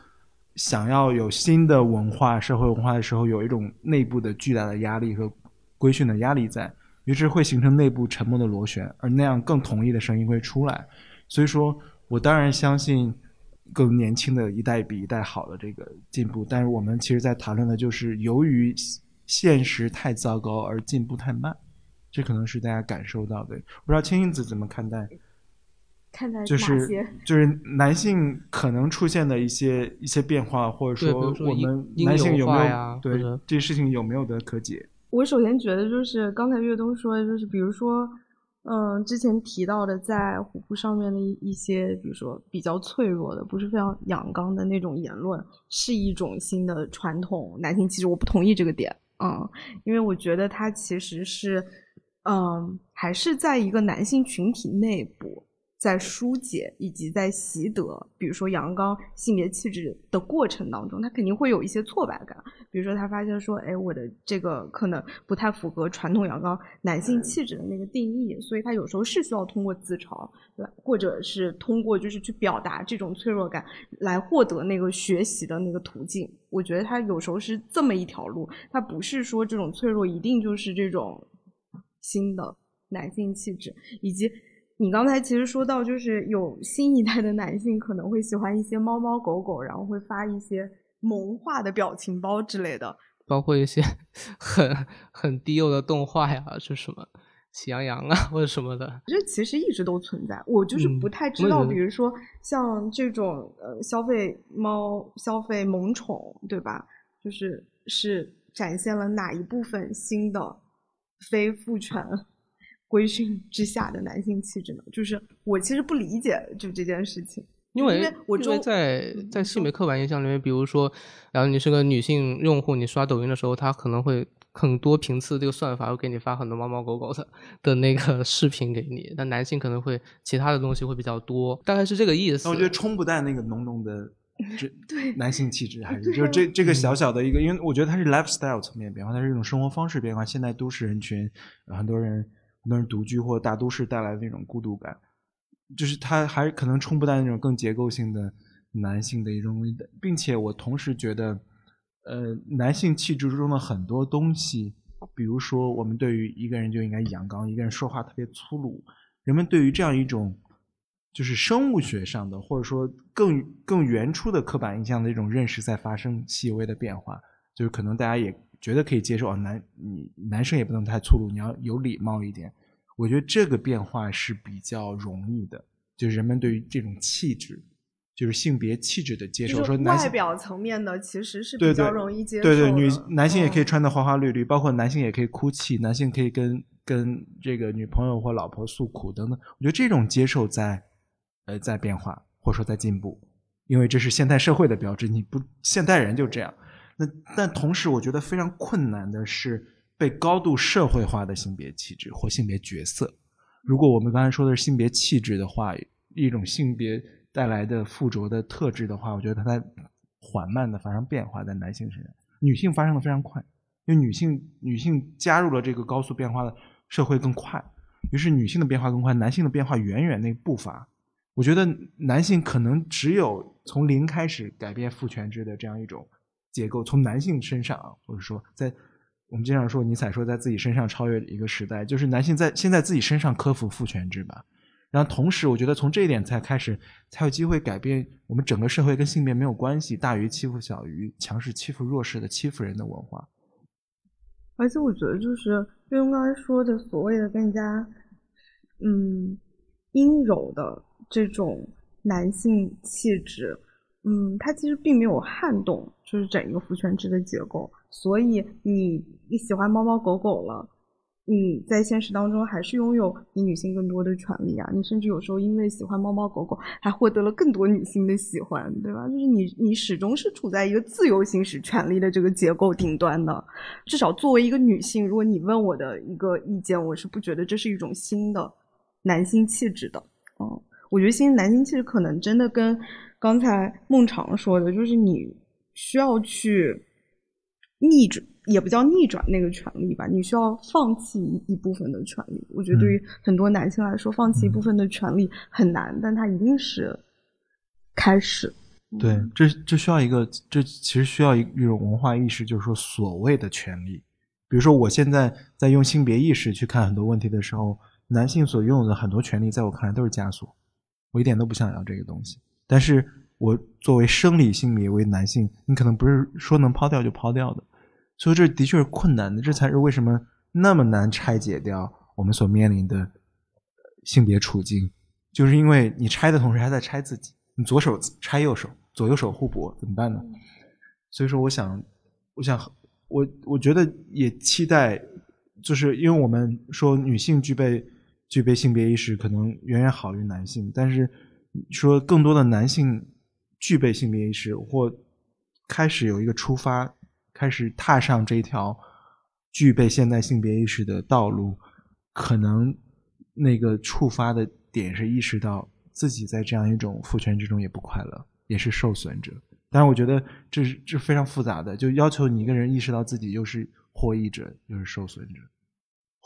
S1: 想要有新的文化、社会文化的时候，有一种内部的巨大的压力和规训的压力在，于是会形成内部沉默的螺旋，而那样更统一的声音会出来。所以说我当然相信更年轻的一代比一代好的这个进步，但是我们其实在谈论的就是由于现实太糟糕而进步太慢，这可能是大家感受到的。不知道青青子怎么看待？
S2: 看待
S1: 就是就是男性可能出现的一些一些变化，或者说我们男性有没有对这事情有没有的可解？
S2: 我首先觉得就是刚才岳东说的，就是比如说，嗯，之前提到的在虎扑上面的一一些，比如说比较脆弱的，不是非常阳刚的那种言论，是一种新的传统男性其实。我不同意这个点，嗯，因为我觉得它其实是，嗯，还是在一个男性群体内部。在疏解以及在习得，比如说阳刚性别气质的过程当中，他肯定会有一些挫败感。比如说，他发现说，哎，我的这个可能不太符合传统阳刚男性气质的那个定义，所以他有时候是需要通过自嘲来，或者是通过就是去表达这种脆弱感，来获得那个学习的那个途径。我觉得他有时候是这么一条路，他不是说这种脆弱一定就是这种新的男性气质，以及。你刚才其实说到，就是有新一代的男性可能会喜欢一些猫猫狗狗，然后会发一些萌化的表情包之类的，
S3: 包括一些 很很低幼的动画呀，是什么喜羊羊啊或者什么的。
S2: 这其实一直都存在，我就是不太知道，比如说像这种呃消费猫、消费萌宠，对吧？就是是展现了哪一部分新的非父权？规训之下的男性气质呢？就是我其实不理解就这件事情，
S3: 因为我因为在在性别刻板印象里面，比如说，然后你是个女性用户，你刷抖音的时候，他可能会很多频次，这个算法会给你发很多猫猫狗狗的的那个视频给你。但男性可能会其他的东西会比较多，大概是这个意思。
S1: 我觉得冲不淡那个浓浓的 这
S2: 对
S1: 男性气质，还是就是这这个小小的一个，因为我觉得它是 lifestyle 层面变化，它是一种生活方式变化。现在都市人群很多人。很多人独居或大都市带来的那种孤独感，就是他还可能冲不到那种更结构性的男性的一种，并且我同时觉得，呃，男性气质中的很多东西，比如说我们对于一个人就应该阳刚，一个人说话特别粗鲁，人们对于这样一种就是生物学上的或者说更更原初的刻板印象的一种认识在发生细微的变化，就是可能大家也觉得可以接受啊，男你男生也不能太粗鲁，你要有礼貌一点。我觉得这个变化是比较容易的，就是人们对于这种气质，就是性别气质的接受。说
S2: 外表层面的其实是
S1: 比
S2: 较容易接受。
S1: 对对，女男性也可以穿的花花绿绿，包括男性也可以哭泣，男性可以跟跟这个女朋友或老婆诉苦等等。我觉得这种接受在呃在变化，或者说在进步，因为这是现代社会的标志。你不现代人就这样。那但同时，我觉得非常困难的是。被高度社会化的性别气质或性别角色，如果我们刚才说的是性别气质的话，一种性别带来的附着的特质的话，我觉得它在缓慢的发生变化，在男性身上，女性发生的非常快，因为女性女性加入了这个高速变化的社会更快，于是女性的变化更快，男性的变化远远那步伐。我觉得男性可能只有从零开始改变父权制的这样一种结构，从男性身上，或者说在。我们经常说，尼采说在自己身上超越一个时代，就是男性在先在自己身上克服父权制吧。然后同时，我觉得从这一点才开始，才有机会改变我们整个社会跟性别没有关系，大于欺负小于强势欺负弱势的欺负人的文化。
S2: 而且我觉得，就是就用刚才说的所谓的更加嗯阴柔的这种男性气质，嗯，它其实并没有撼动，就是整一个父权制的结构。所以你你喜欢猫猫狗狗了，你在现实当中还是拥有比女性更多的权利啊！你甚至有时候因为喜欢猫猫狗狗，还获得了更多女性的喜欢，对吧？就是你你始终是处在一个自由行使权利的这个结构顶端的。至少作为一个女性，如果你问我的一个意见，我是不觉得这是一种新的男性气质的。嗯，我觉得新男性气质可能真的跟刚才孟尝说的，就是你需要去。逆转也不叫逆转那个权利吧，你需要放弃一一部分的权利。我觉得对于很多男性来说，放弃一部分的权利很难，但它一定是开始。
S1: 对，这这需要一个，这其实需要一一种文化意识，就是说所谓的权利。比如说，我现在在用性别意识去看很多问题的时候，男性所拥有的很多权利，在我看来都是枷锁，我一点都不想要这个东西。但是我作为生理性别为男性，你可能不是说能抛掉就抛掉的。所以这的确是困难的，这才是为什么那么难拆解掉我们所面临的性别处境，就是因为你拆的同时还在拆自己，你左手拆右手，左右手互搏，怎么办呢？所以说，我想，我想，我我觉得也期待，就是因为我们说女性具备具备性别意识可能远远好于男性，但是说更多的男性具备性别意识或开始有一个出发。开始踏上这条具备现代性别意识的道路，可能那个触发的点是意识到自己在这样一种父权之中也不快乐，也是受损者。但是，我觉得这是这非常复杂的，就要求你一个人意识到自己又是获益者又是受损者。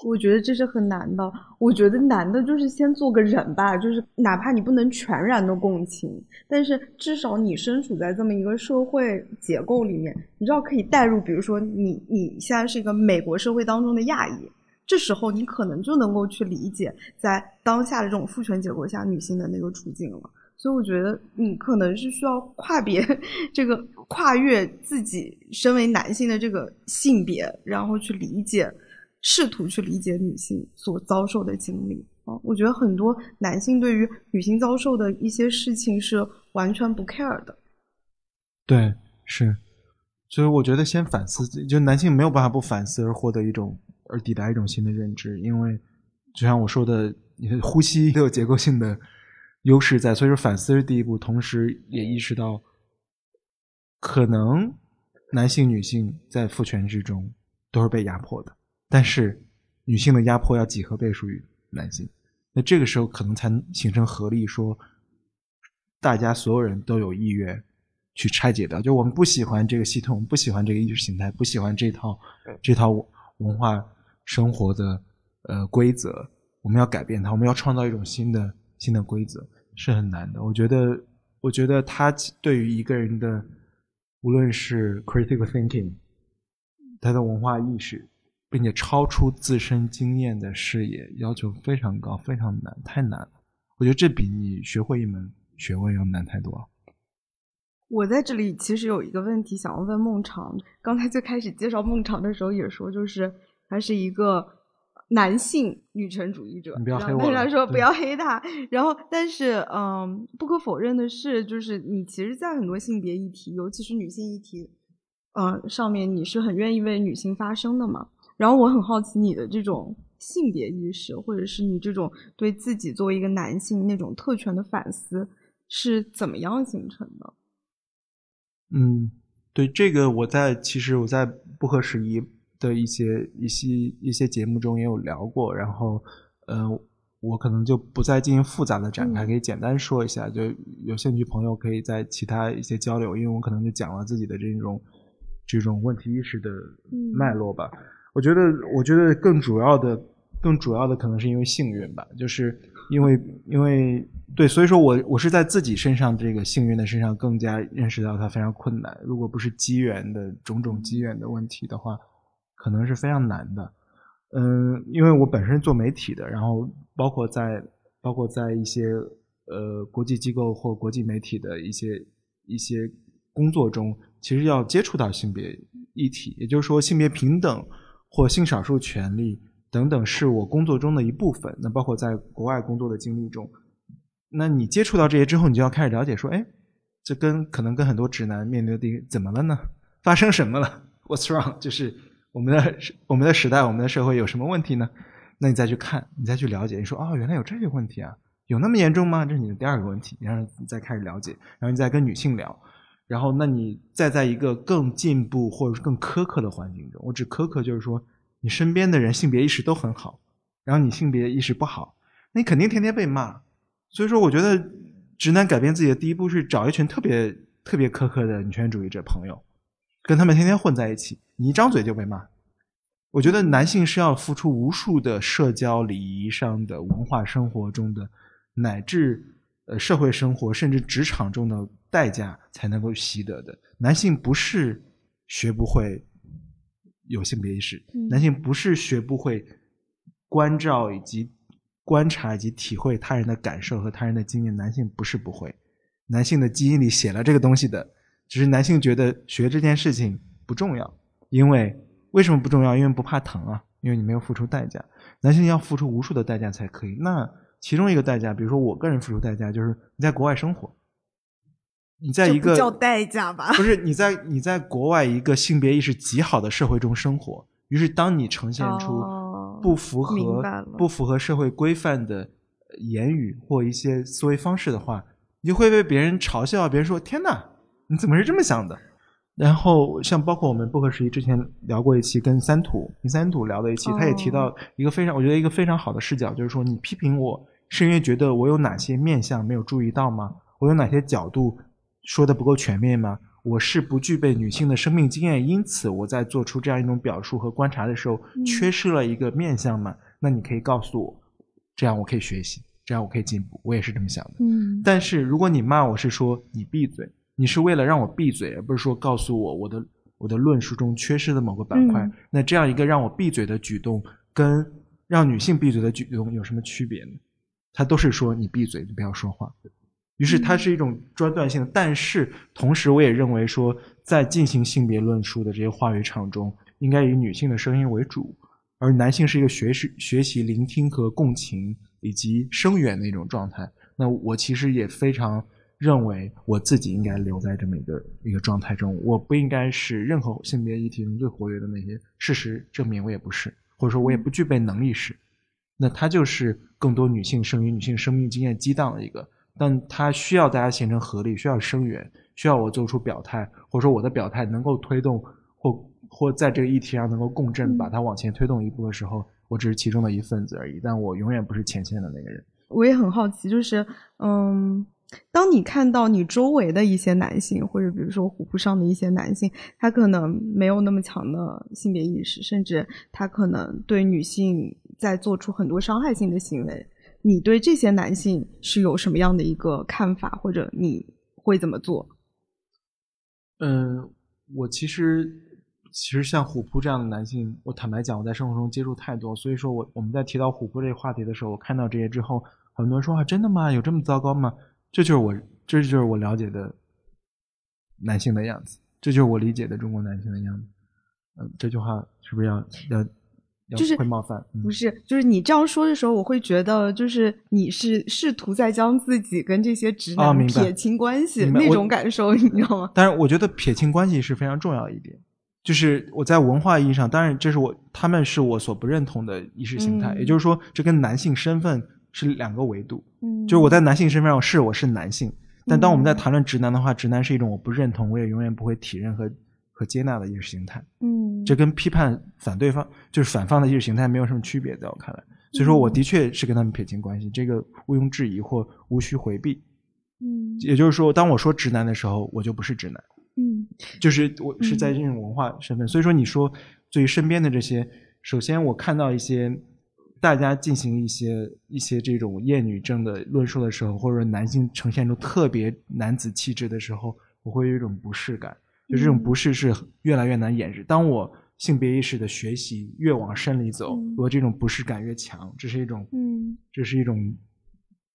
S2: 我觉得这是很难的。我觉得难的就是先做个人吧，就是哪怕你不能全然的共情，但是至少你身处在这么一个社会结构里面，你知道可以带入。比如说，你你现在是一个美国社会当中的亚裔，这时候你可能就能够去理解在当下的这种父权结构下女性的那个处境了。所以我觉得你可能是需要跨别这个跨越自己身为男性的这个性别，然后去理解。试图去理解女性所遭受的经历啊，我觉得很多男性对于女性遭受的一些事情是完全不 care 的。
S1: 对，是，所以我觉得先反思，就男性没有办法不反思而获得一种而抵达一种新的认知，因为就像我说的，你的呼吸都有结构性的优势在，所以说反思是第一步，同时也意识到可能男性、女性在父权之中都是被压迫的。但是，女性的压迫要几何倍数于男性，那这个时候可能才形成合力，说大家所有人都有意愿去拆解掉。就我们不喜欢这个系统，不喜欢这个意识形态，不喜欢这套这套文化生活的呃规则，我们要改变它，我们要创造一种新的新的规则是很难的。我觉得，我觉得他对于一个人的，无论是 critical thinking，他的文化意识，并且超出自身经验的视野，要求非常高，非常难，太难了。我觉得这比你学会一门学问要难太多了。
S2: 我在这里其实有一个问题想要问孟尝。刚才最开始介绍孟尝的时候也说，就是他是一个男性女权主义者。
S1: 你不要黑我。
S2: 他说不要黑他。然后，但是嗯，不可否认的是，就是你其实，在很多性别议题，尤其是女性议题，呃，上面你是很愿意为女性发声的嘛。然后我很好奇你的这种性别意识，或者是你这种对自己作为一个男性那种特权的反思是怎么样形成的？
S1: 嗯，对这个，我在其实我在不合时宜的一些一些一些节目中也有聊过，然后，呃，我可能就不再进行复杂的展开，可以简单说一下，就有兴趣朋友可以在其他一些交流，因为我可能就讲了自己的这种这种问题意识的脉络吧。我觉得，我觉得更主要的。更主要的可能是因为幸运吧，就是因为因为对，所以说我我是在自己身上这个幸运的身上更加认识到它非常困难。如果不是机缘的种种机缘的问题的话，可能是非常难的。嗯，因为我本身做媒体的，然后包括在包括在一些呃国际机构或国际媒体的一些一些工作中，其实要接触到性别议题，也就是说性别平等或性少数权利。等等，是我工作中的一部分。那包括在国外工作的经历中，那你接触到这些之后，你就要开始了解，说，哎，这跟可能跟很多直男面对的怎么了呢？发生什么了？What's wrong？就是我们的我们的时代，我们的社会有什么问题呢？那你再去看，你再去了解，你说，哦，原来有这些问题啊，有那么严重吗？这是你的第二个问题，然后你再开始了解，然后你再跟女性聊，然后那你再在一个更进步或者更苛刻的环境中，我指苛刻就是说。你身边的人性别意识都很好，然后你性别意识不好，那你肯定天天被骂。所以说，我觉得直男改变自己的第一步是找一群特别特别苛刻的女权主义者朋友，跟他们天天混在一起。你一张嘴就被骂。我觉得男性是要付出无数的社交礼仪上的文化生活中的，乃至呃社会生活甚至职场中的代价才能够习得的。男性不是学不会。有性别意识，男性不是学不会关照以及观察以及体会他人的感受和他人的经验，男性不是不会，男性的基因里写了这个东西的，只是男性觉得学这件事情不重要，因为为什么不重要？因为不怕疼啊，因为你没有付出代价，男性要付出无数的代价才可以。那其中一个代价，比如说我个人付出代价，就是你在国外生活。你在一个
S2: 叫代价吧？
S1: 不是你在你在国外一个性别意识极好的社会中生活，于是当你呈现出不符合不符合社会规范的言语或一些思维方式的话，你就会被别人嘲笑。别人说：“天哪，你怎么是这么想的？”然后像包括我们不合时宜之前聊过一期跟三土跟三土聊的一期，他也提到一个非常我觉得一个非常好的视角，就是说你批评我是因为觉得我有哪些面相没有注意到吗？我有哪些角度？说的不够全面吗？我是不具备女性的生命经验，因此我在做出这样一种表述和观察的时候，缺失了一个面相吗？那你可以告诉我，这样我可以学习，这样我可以进步。我也是这么想的。
S2: 嗯。
S1: 但是如果你骂我是说你闭嘴，你是为了让我闭嘴，而不是说告诉我我的我的论述中缺失的某个板块，那这样一个让我闭嘴的举动，跟让女性闭嘴的举动有什么区别呢？他都是说你闭嘴，你不要说话。于是它是一种专断性的，但是同时我也认为说，在进行性别论述的这些话语场中，应该以女性的声音为主，而男性是一个学习、学习、聆听和共情以及声援的一种状态。那我其实也非常认为我自己应该留在这么一个一个状态中，我不应该是任何性别议题中最活跃的那些。事实证明我也不是，或者说我也不具备能力是。那它就是更多女性生与女性生命经验激荡的一个。但它需要大家形成合力，需要声援，需要我做出表态，或者说我的表态能够推动或或在这个议题上能够共振，把它往前推动一步的时候，我只是其中的一份子而已。但我永远不是前线的那个人。
S2: 我也很好奇，就是嗯，当你看到你周围的一些男性，或者比如说虎扑上的一些男性，他可能没有那么强的性别意识，甚至他可能对女性在做出很多伤害性的行为。你对这些男性是有什么样的一个看法，或者你会怎么做？
S1: 嗯，我其实其实像虎扑这样的男性，我坦白讲，我在生活中接触太多，所以说我我们在提到虎扑这个话题的时候，我看到这些之后，很多人说啊，真的吗？有这么糟糕吗？这就是我，这就是我了解的男性的样子，这就是我理解的中国男性的样子。嗯，这句话是不是要要要
S2: 就是
S1: 会冒犯？嗯
S2: 不是，就是你这样说的时候，我会觉得就是你是试图在将自己跟这些直男撇清关系、那种感受，你知道吗？
S1: 但是，我觉得撇清关系是非常重要一点。就是我在文化意义上，当然这是我他们是我所不认同的意识形态，
S2: 嗯
S1: 也就是说，这跟男性身份是两个维度。
S2: 嗯，
S1: 就是我在男性身份上是我是男性，但当我们在
S2: 嗯
S1: 谈论直男的话，直男是一种我不认同，我也永远不会体认和和接纳的意识形态。
S2: 嗯，
S1: 这跟批判反对方就是反方的意识形态没有什么区别，在我看来。所以说，我的确是跟他们撇清关系，这个毋庸置疑或无需回避。
S2: 嗯
S1: 也就是说，当我说直男的时候，我就不是直男。
S2: 嗯
S1: 就是我是在这种文化身份，所以说你说对于身边的这些，首先我看到一些大家进行一些一些这种厌女症的论述的时候，或者男性呈现出特别男子气质的时候，我会有一种不适感，就这种
S2: 嗯
S1: 不适是越来越难掩饰。当我性别意识的学习越往深里走
S2: 嗯，
S1: 我这种不适感越强，这是一种
S2: 嗯
S1: 这是一种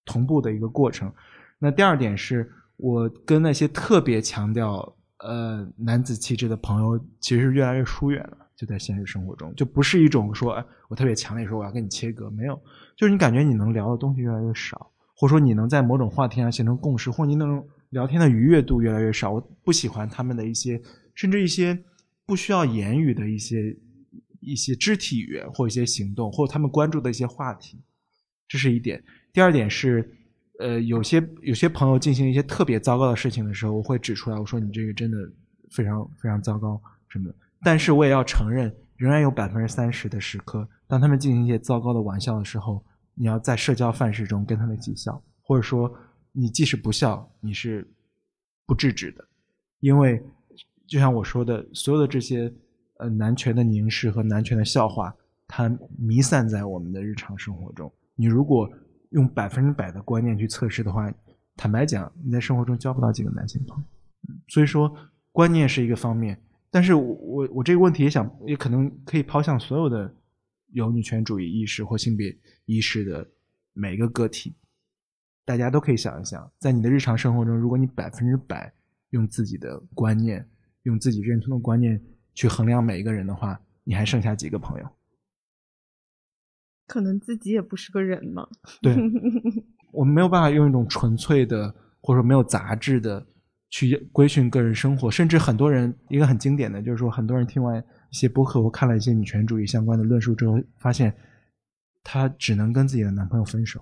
S1: 同步的一个过程。那第二点是我跟那些特别强调呃男子气质的朋友，其实越来越疏远了。就在现实生活中，就不是一种说，哎，我特别强烈说我要跟你切割，没有，就是你感觉你能聊的东西越来越少，或者说你能在某种话题上形成共识，或者你那种聊天的愉悦度越来越少。我不喜欢他们的一些，甚至一些不需要言语的一些一些肢体语言或一些行动，或者他们关注的一些话题，这是一点。第二点是，呃，有些有些朋友进行一些特别糟糕的事情的时候，我会指出来，我说你这个真的非常非常糟糕什么的。但是我也要承认，仍然有百分之三十的时刻，当他们进行一些糟糕的玩笑的时候，你要在社交范式中跟他们一起笑，或者说你即使不笑，你是不制止的，因为就像我说的，所有的这些呃男权的凝视和男权的笑话，它弥散在我们的日常生活中。你如果用百分之百的观念去测试的话，坦白讲，你在生活中交不到几个男性朋友。所以说，观念是一个方面，但是我我我这个问题也想，也可能可以抛向所有的有女权主义意识或性别意识的每一个个体，大家都可以想一想，在你的日常生活中，如果你百分之百用自己的观念、用自己认同的观念去衡量每一个人的话，你还剩下几个朋友？
S2: 可能自己也不是个人嘛。
S1: 对，我们没有办法用一种纯粹的或者说没有杂质的去规训个人生活，甚至很多人一个很经典的就是说，很多人听完一些播客或看了一些女权主义相关的论述之后，发现她只能跟自己的男朋友分手，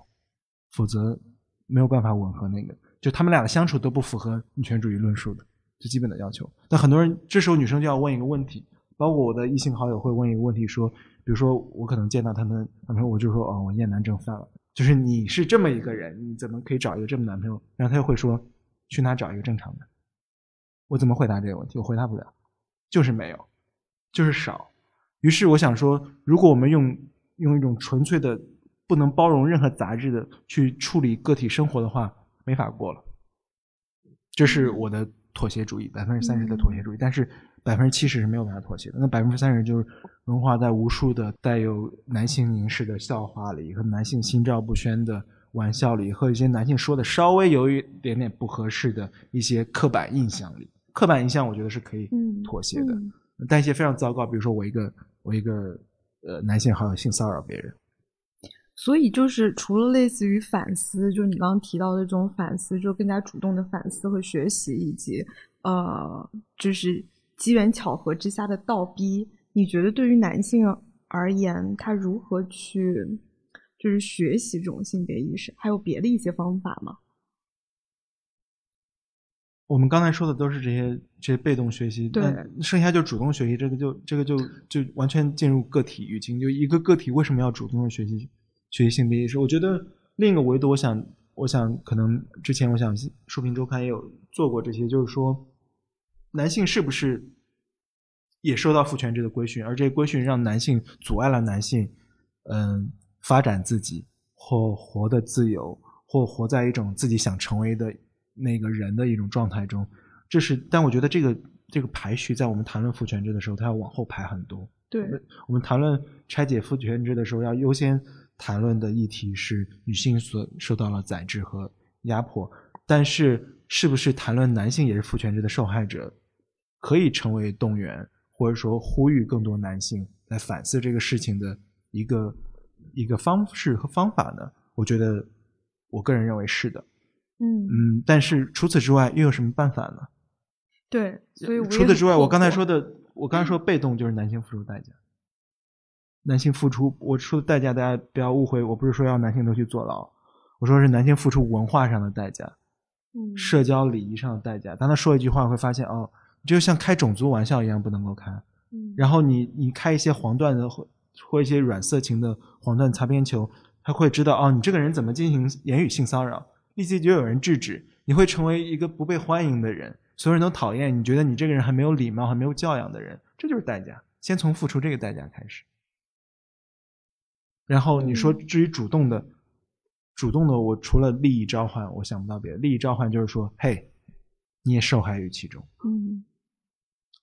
S1: 否则没有办法吻合那个，就他们俩的相处都不符合女权主义论述的最基本的要求。但很多人这时候女生就要问一个问题，包括我的异性好友会问一个问题说，比如说我可能见到他们男朋友，我就说哦，我厌男症犯了。就是你是这么一个人，你怎么可以找一个这么男朋友？然后他又会说，去哪找一个正常的？我怎么回答这个问题？我回答不了，就是没有，就是少。于是我想说，如果我们用用一种纯粹的、不能包容任何杂质的去处理个体生活的话，没法过了。这是我的妥协主义，百分之三十的妥协主义，但是百分之七十是没有办法妥协的。那百分之三十就是融化在无数的带有男性凝视的笑话里，和男性心照不宣的玩笑里，和一些男性说的稍微有一点点不合适的一些刻板印象里。刻板印象我觉得是可以
S2: 嗯
S1: 妥协的，
S2: 嗯
S1: 但一些非常糟糕，比如说我一个我一个呃男性好友性骚扰别人，
S2: 所以就是除了类似于反思，就是你刚刚提到的这种反思，就更加主动的反思和学习，以及呃，就是机缘巧合之下的倒逼。你觉得对于男性而言，他如何去就是学习这种性别意识？还有别的一些方法吗？
S1: 我们刚才说的都是这些这些被动学习，
S2: 对
S1: 那剩下就主动学习，这个就这个就就完全进入个体语境。就一个个体为什么要主动的学习学习性别意识？我觉得另一个维度，我想我想可能之前我想《书评周刊》也有做过这些，就是说男性是不是也受到父权制的规训，而这些规训让男性阻碍了男性嗯发展自己，或活得自由，或活在一种自己想成为的那个人的一种状态中。这是，但我觉得这个这个排序在我们谈论父权制的时候，它要往后排很多。
S2: 对，
S1: 我们谈论拆解父权制的时候，要优先谈论的议题是女性所受到了宰制和压迫。但是，是不是谈论男性也是父权制的受害者，可以成为动员，或者说呼吁更多男性来反思这个事情的一个一个方式和方法呢？我觉得，我个人认为是的。
S2: 嗯
S1: 嗯，但是除此之外又有什么办法呢？
S2: 对，所以
S1: 除此之外，我刚才说的，我刚才说被动就是男性付出代价。男性付出，我说的代价，大家不要误会，我不是说要男性都去坐牢，我说是男性付出文化上的代价，
S2: 嗯，
S1: 社交礼仪上的代价。当他说一句话，会发现哦，就像开种族玩笑一样不能够开。
S2: 嗯，
S1: 然后你你开一些黄段的或或一些软色情的黄段擦边球，他会知道哦，你这个人怎么进行言语性骚扰，立即就有人制止，你会成为一个不被欢迎的人，所有人都讨厌你，觉得你这个人还没有礼貌，还没有教养的人，这就是代价。先从付出这个代价开始。然后你说，至于主动的，主动的，我除了利益召唤，我想不到别的。利益召唤就是说，嘿，你也受害于其中。
S2: 嗯，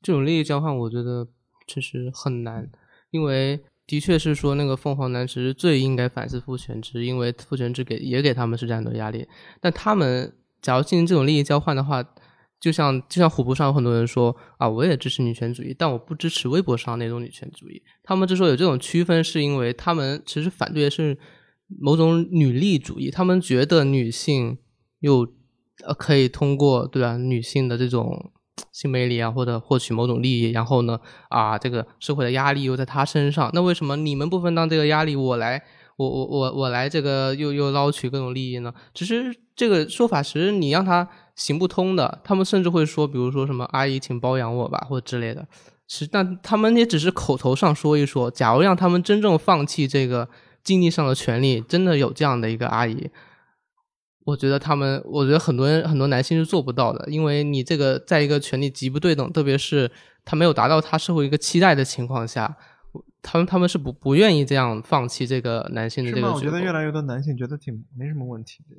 S3: 这种利益交换，我觉得其实很难，因为的确是说，那个凤凰男其实最应该反思父权制，因为父权制给也给他们是这样的压力。但他们假如进行这种利益交换的话，就像就像虎扑上有很多人说啊，我也支持女权主义，但我不支持微博上那种女权主义。他们之所以有这种区分，是因为他们其实反对的是某种女力主义。他们觉得女性又呃可以通过对吧，女性的这种性魅力啊，或者获取某种利益，然后呢啊，这个社会的压力又在她身上。那为什么你们不分担这个压力，我来？我我我我来这个又又捞取各种利益呢？其实这个说法，其实你让他行不通的。他们甚至会说，比如说什么“阿姨，请包养我吧”或者之类的。其实但他们也只是口头上说一说。假如让他们真正放弃这个经济上的权利，真的有这样的一个阿姨，我觉得他们，我觉得很多人很多男性是做不到的，因为你这个在一个权力极不对等，特别是他没有达到他社会一个期待的情况下。他们他们是不不愿意这样放弃这个男性的这个。
S1: 我觉得越来越多男性觉得挺没什么问题的。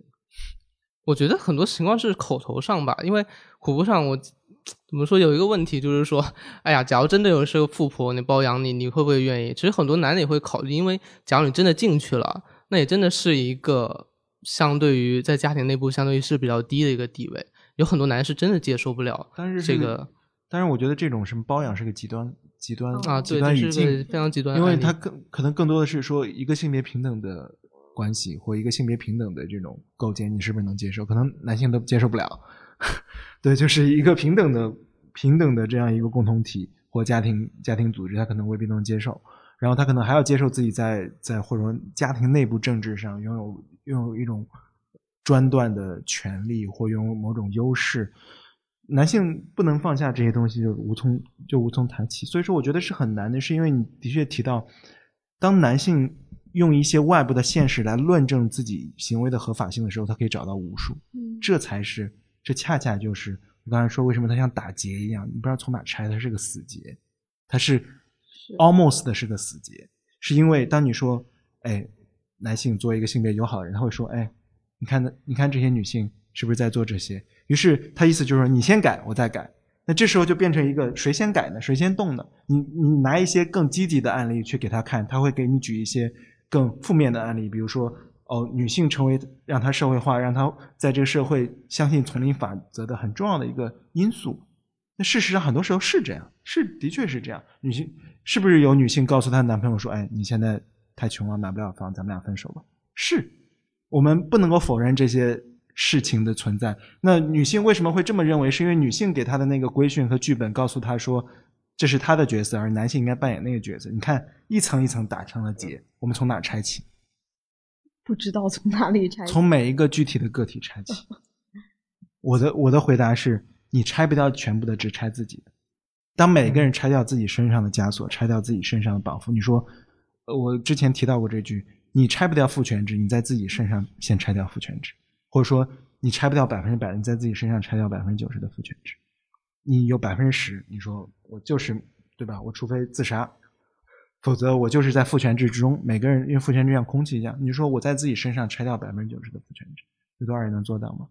S3: 我觉得很多情况是口头上吧，因为虎扑上我怎么说有一个问题就是说，哎呀，假如真的有是个富婆，你包养你，你会不会愿意？其实很多男的也会考虑，因为假如你真的进去了，那也真的是一个相对于在家庭内部相对于是比较低的一个地位，有很多男是真的接受不了。
S1: 但是
S3: 这个，
S1: 但是我觉得这种什么包养是个极端。极端
S3: 啊，
S1: 极端语境
S3: 非常极端，
S1: 因为它更可能更多的是说一个性别平等的关系或一个性别平等的这种构建，你是不是能接受？可能男性都接受不了。对，就是一个平等的平等的这样一个共同体或家庭家庭组织，他可能未必能接受。然后他可能还要接受自己在在或者说家庭内部政治上拥有拥有一种专断的权利或拥有某种优势。男性不能放下这些东西，就无从就无从谈起。所以说，我觉得是很难的，是因为你的确提到，当男性用一些外部的现实来论证自己行为的合法性的时候，他可以找到无数。
S2: 嗯，
S1: 这才是，这恰恰就是我刚才说为什么他像打结一样，你不知道从哪拆，它是个死结，它是 almost 的是个死结，是因为当你说，哎，男性作为一个性别友好的人，他会说，哎，你看，你看这些女性。是不是在做这些？于是他意思就是说，你先改，我再改。那这时候就变成一个谁先改呢？谁先动呢？你你拿一些更积极的案例去给他看，他会给你举一些更负面的案例，比如说哦，女性成为让他社会化，让他在这个社会相信丛林法则的很重要的一个因素。那事实上很多时候是这样，是的确是这样。女性是不是有女性告诉她男朋友说：“哎，你现在太穷了，买不了房，咱们俩分手吧？”是我们不能够否认这些。事情的存在，那女性为什么会这么认为？是因为女性给她的那个规训和剧本告诉她说，这是她的角色，而男性应该扮演那个角色。你看，一层一层打成了结，我们从哪拆起？
S2: 不知道从哪里拆。
S1: 从每一个具体的个体拆起。我的我的回答是你拆不掉全部的，只拆自己的。当每个人拆掉自己身上的枷锁，拆掉自己身上的绑缚，你说，我之前提到过这句，你拆不掉父权制，你在自己身上先拆掉父权制。或者说，你拆不掉百分之百，你在自己身上拆掉百分之九十的父权制。你有百分之十，你说我就是对吧？我除非自杀，否则我就是在父权制之中，每个人因为父权制像空气一样，你说我在自己身上拆掉百分之九十的父权制，有多少人能做到吗？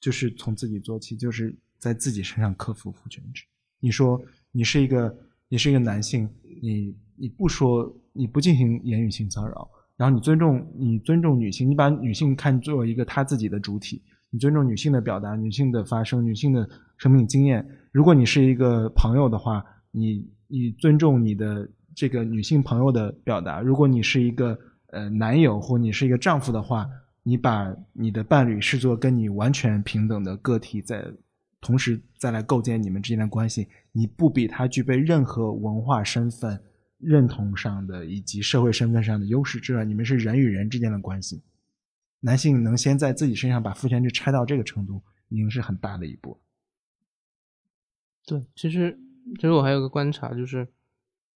S1: 就是从自己做起，就是在自己身上克服父权制。你说你是一个你是一个男性，你你不说你不进行言语性骚扰，然后你尊重你尊重女性，你把女性看作一个她自己的主体，你尊重女性的表达、女性的发声、女性的生命经验。如果你是一个朋友的话，你你尊重你的这个女性朋友的表达。如果你是一个呃男友或你是一个丈夫的话，你把你的伴侣视作跟你完全平等的个体，在同时再来构建你们之间的关系，你不比他具备任何文化身份认同上的以及社会身份上的优势之外，你们是人与人之间的关系。男性能先在自己身上把父权制拆到这个程度，已经是很大的一步。
S3: 对，其实其实我还有个观察，就是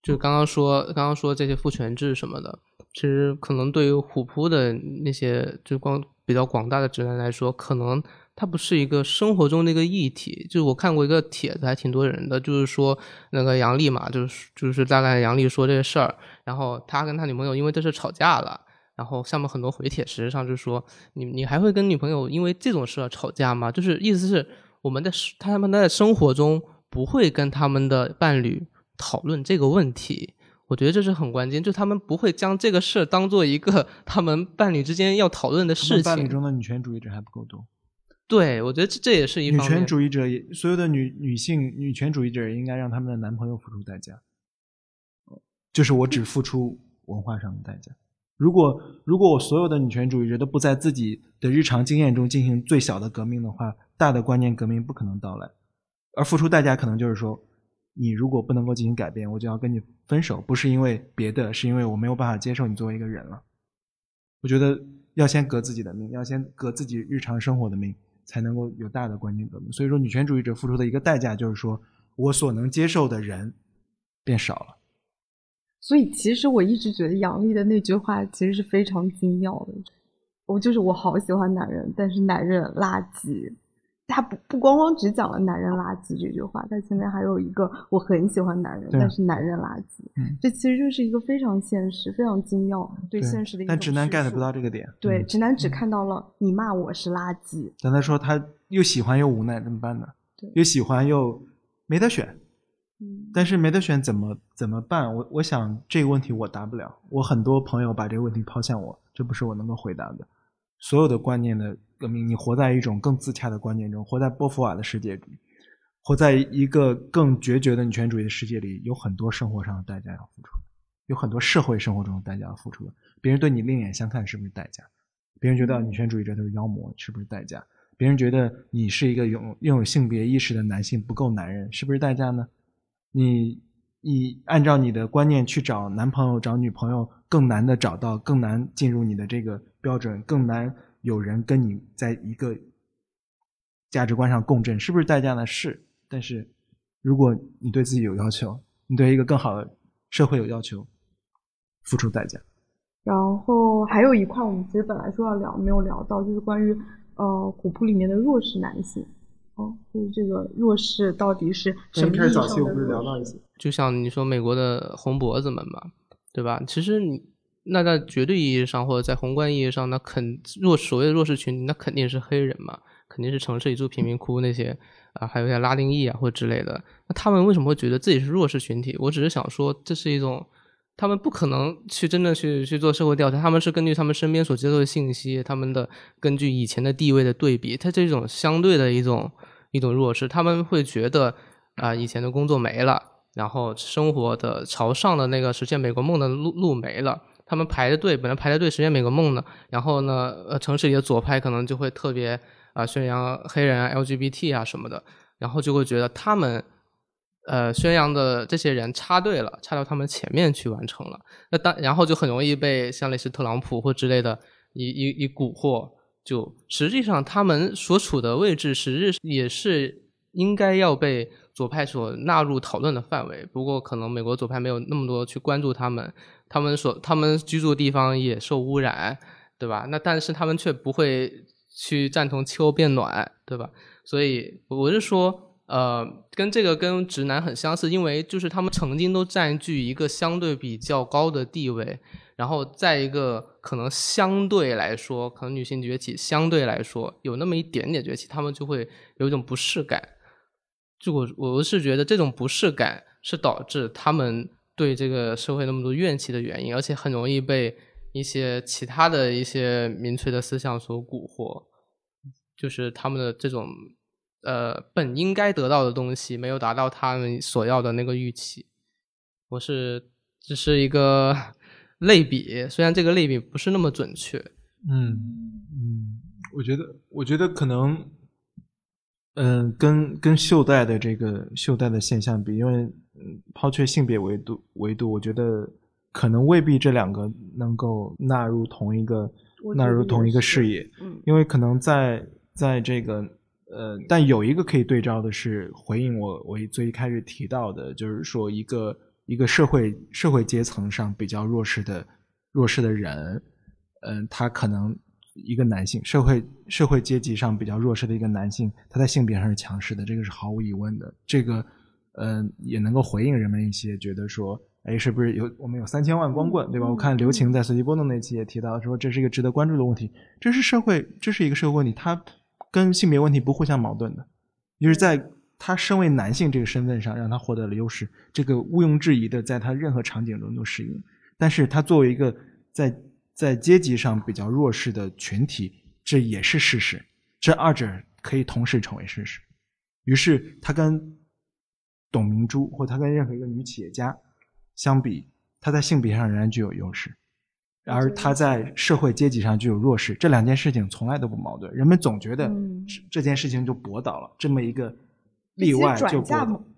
S3: 就刚刚说刚刚说这些父权制什么的。其实可能对于虎扑的那些就光比较广大的直男来说，可能它不是一个生活中的一个议题。就是我看过一个帖子，还挺多人的，就是说那个杨笠嘛，就是就是大概杨笠说这个事儿，然后他跟他女朋友因为这事吵架了，然后下面很多回帖，实际上就是说你你还会跟女朋友因为这种事儿吵架吗？就是意思是我们在他们在生活中不会跟他们的伴侣讨论这个问题。我觉得这是很关键，就他们不会将这个事儿当做一个他们伴侣之间要讨论的事情。
S1: 伴侣中的女权主义者还不够多。
S3: 对，我觉得这这也是一
S1: 女权主义者，所有的女女性女权主义者应该让他们的男朋友付出代价。就是我只付出文化上的代价。如果如果我所有的女权主义者都不在自己的日常经验中进行最小的革命的话，大的观念革命不可能到来。而付出代价可能就是说。你如果不能够进行改变，我就要跟你分手，不是因为别的，是因为我没有办法接受你作为一个人了。我觉得要先革自己的命，要先革自己日常生活的命，才能够有大的观念革命。所以说，女权主义者付出的一个代价就是说我所能接受的人变少了。
S2: 所以，其实我一直觉得杨笠的那句话其实是非常精妙的。我就是我好喜欢男人，但是男人垃圾。他不不光光只讲了“男人垃圾”这句话，他前面还有一个“我很喜欢男人，但是男人垃圾”。
S1: 嗯，
S2: 这其实就是一个非常现实、非常精妙对现实的一个。
S1: 但直男 get 不到这个点。
S2: 对，直男只看到了你骂我是垃圾。
S1: 但他说他又喜欢又无奈，怎么办呢？
S2: 对，
S1: 又喜欢又没得选。
S2: 嗯，
S1: 但是没得选怎么怎么办？我我想这个问题我答不了。我很多朋友把这个问题抛向我，这不是我能够回答的。所有的观念的。革命，你活在一种更自洽的观念中，活在波伏娃的世界里，活在一个更决绝的女权主义的世界里，有很多生活上的代价要付出，有很多社会生活中的代价要付出。别人对你另眼相看是不是代价？别人觉得女权主义者都是妖魔是不是代价？别人觉得你是一个拥拥有性别意识的男性不够男人是不是代价呢？你你按照你的观念去找男朋友找女朋友更难的找到，更难进入你的这个标准，更难。有人跟你在一个价值观上共振，是不是代价呢？是。但是，如果你对自己有要求，你对一个更好的社会有要求，付出代价。
S2: 然后还有一块，我们其实本来说要聊，没有聊到，就是关于呃虎扑里面的弱势男性。哦，就是这个弱势到底是什么意义上的弱势？
S3: 就像你说美国的红脖子们嘛，对吧？其实你。那在绝对意义上，或者在宏观意义上，那肯弱所谓的弱势群体，那肯定是黑人嘛，肯定是城市里住贫民窟那些啊，还有一些拉丁裔啊或者之类的。那他们为什么会觉得自己是弱势群体？我只是想说，这是一种他们不可能去真的去去做社会调查，他们是根据他们身边所接受的信息，他们的根据以前的地位的对比，他这种相对的一种一种弱势，他们会觉得啊，以前的工作没了，然后生活的朝上的那个实现美国梦的路路没了。他们排着队，本来排着队实现美国梦呢，然后呢，呃，城市里的左派可能就会特别啊宣扬黑人啊、LGBT 啊什么的，然后就会觉得他们呃宣扬的这些人插队了，插到他们前面去完成了，那当然后就很容易被像类似特朗普或之类的一一一蛊惑，就实际上他们所处的位置，实质也是应该要被左派所纳入讨论的范围，不过可能美国左派没有那么多去关注他们。他们所他们居住的地方也受污染，对吧？那但是他们却不会去赞同气候变暖，对吧？所以我是说，呃，跟这个跟直男很相似，因为就是他们曾经都占据一个相对比较高的地位，然后在一个可能相对来说，可能女性崛起相对来说有那么一点点崛起，他们就会有一种不适感。就我我是觉得这种不适感是导致他们对这个社会那么多怨气的原因，而且很容易被一些其他的一些民粹的思想所蛊惑，就是他们的这种。呃，本应该得到的东西没有达到他们所要的那个预期，我是只是一个 类比，虽然这个类比不是那么准确。
S1: 嗯嗯，我觉得我觉得可能，嗯，跟跟袖带的这个袖带的现象比，因为抛却性别维度维度，我觉得可能未必这两个能够纳入同一个纳入同一个视野。
S2: 嗯，
S1: 因为可能在在这个。呃，但有一个可以对照的是，回应我我最一开始提到的，就是说一个一个社会社会阶层上比较弱势的弱势的人，嗯，他可能一个男性社会社会阶级上比较弱势的一个男性，他在性别上是强势的，这个是毫无疑问的。这个嗯，也能够回应人们一些觉得说，哎，是不是有我们有三千万光棍，对吧？我看刘晴在随机波动那期也提到说，这是一个值得关注的问题，这是社会，这是一个社会问题，它。跟性别问题不互相矛盾的，就是在他身为男性这个身份上，让他获得了优势，这个毋庸置疑的，在他任何场景中都适应。但是他作为一个在在阶级上比较弱势的群体，这也是事实。这二者可以同时成为事实。于是他跟董明珠，或她跟任何一个女企业家相比，她在性别上仍然具有优势。而她在社会阶级上具有弱势，这两件事情从来都不矛盾。人们总觉得这件事情就驳倒了这么一个例外，就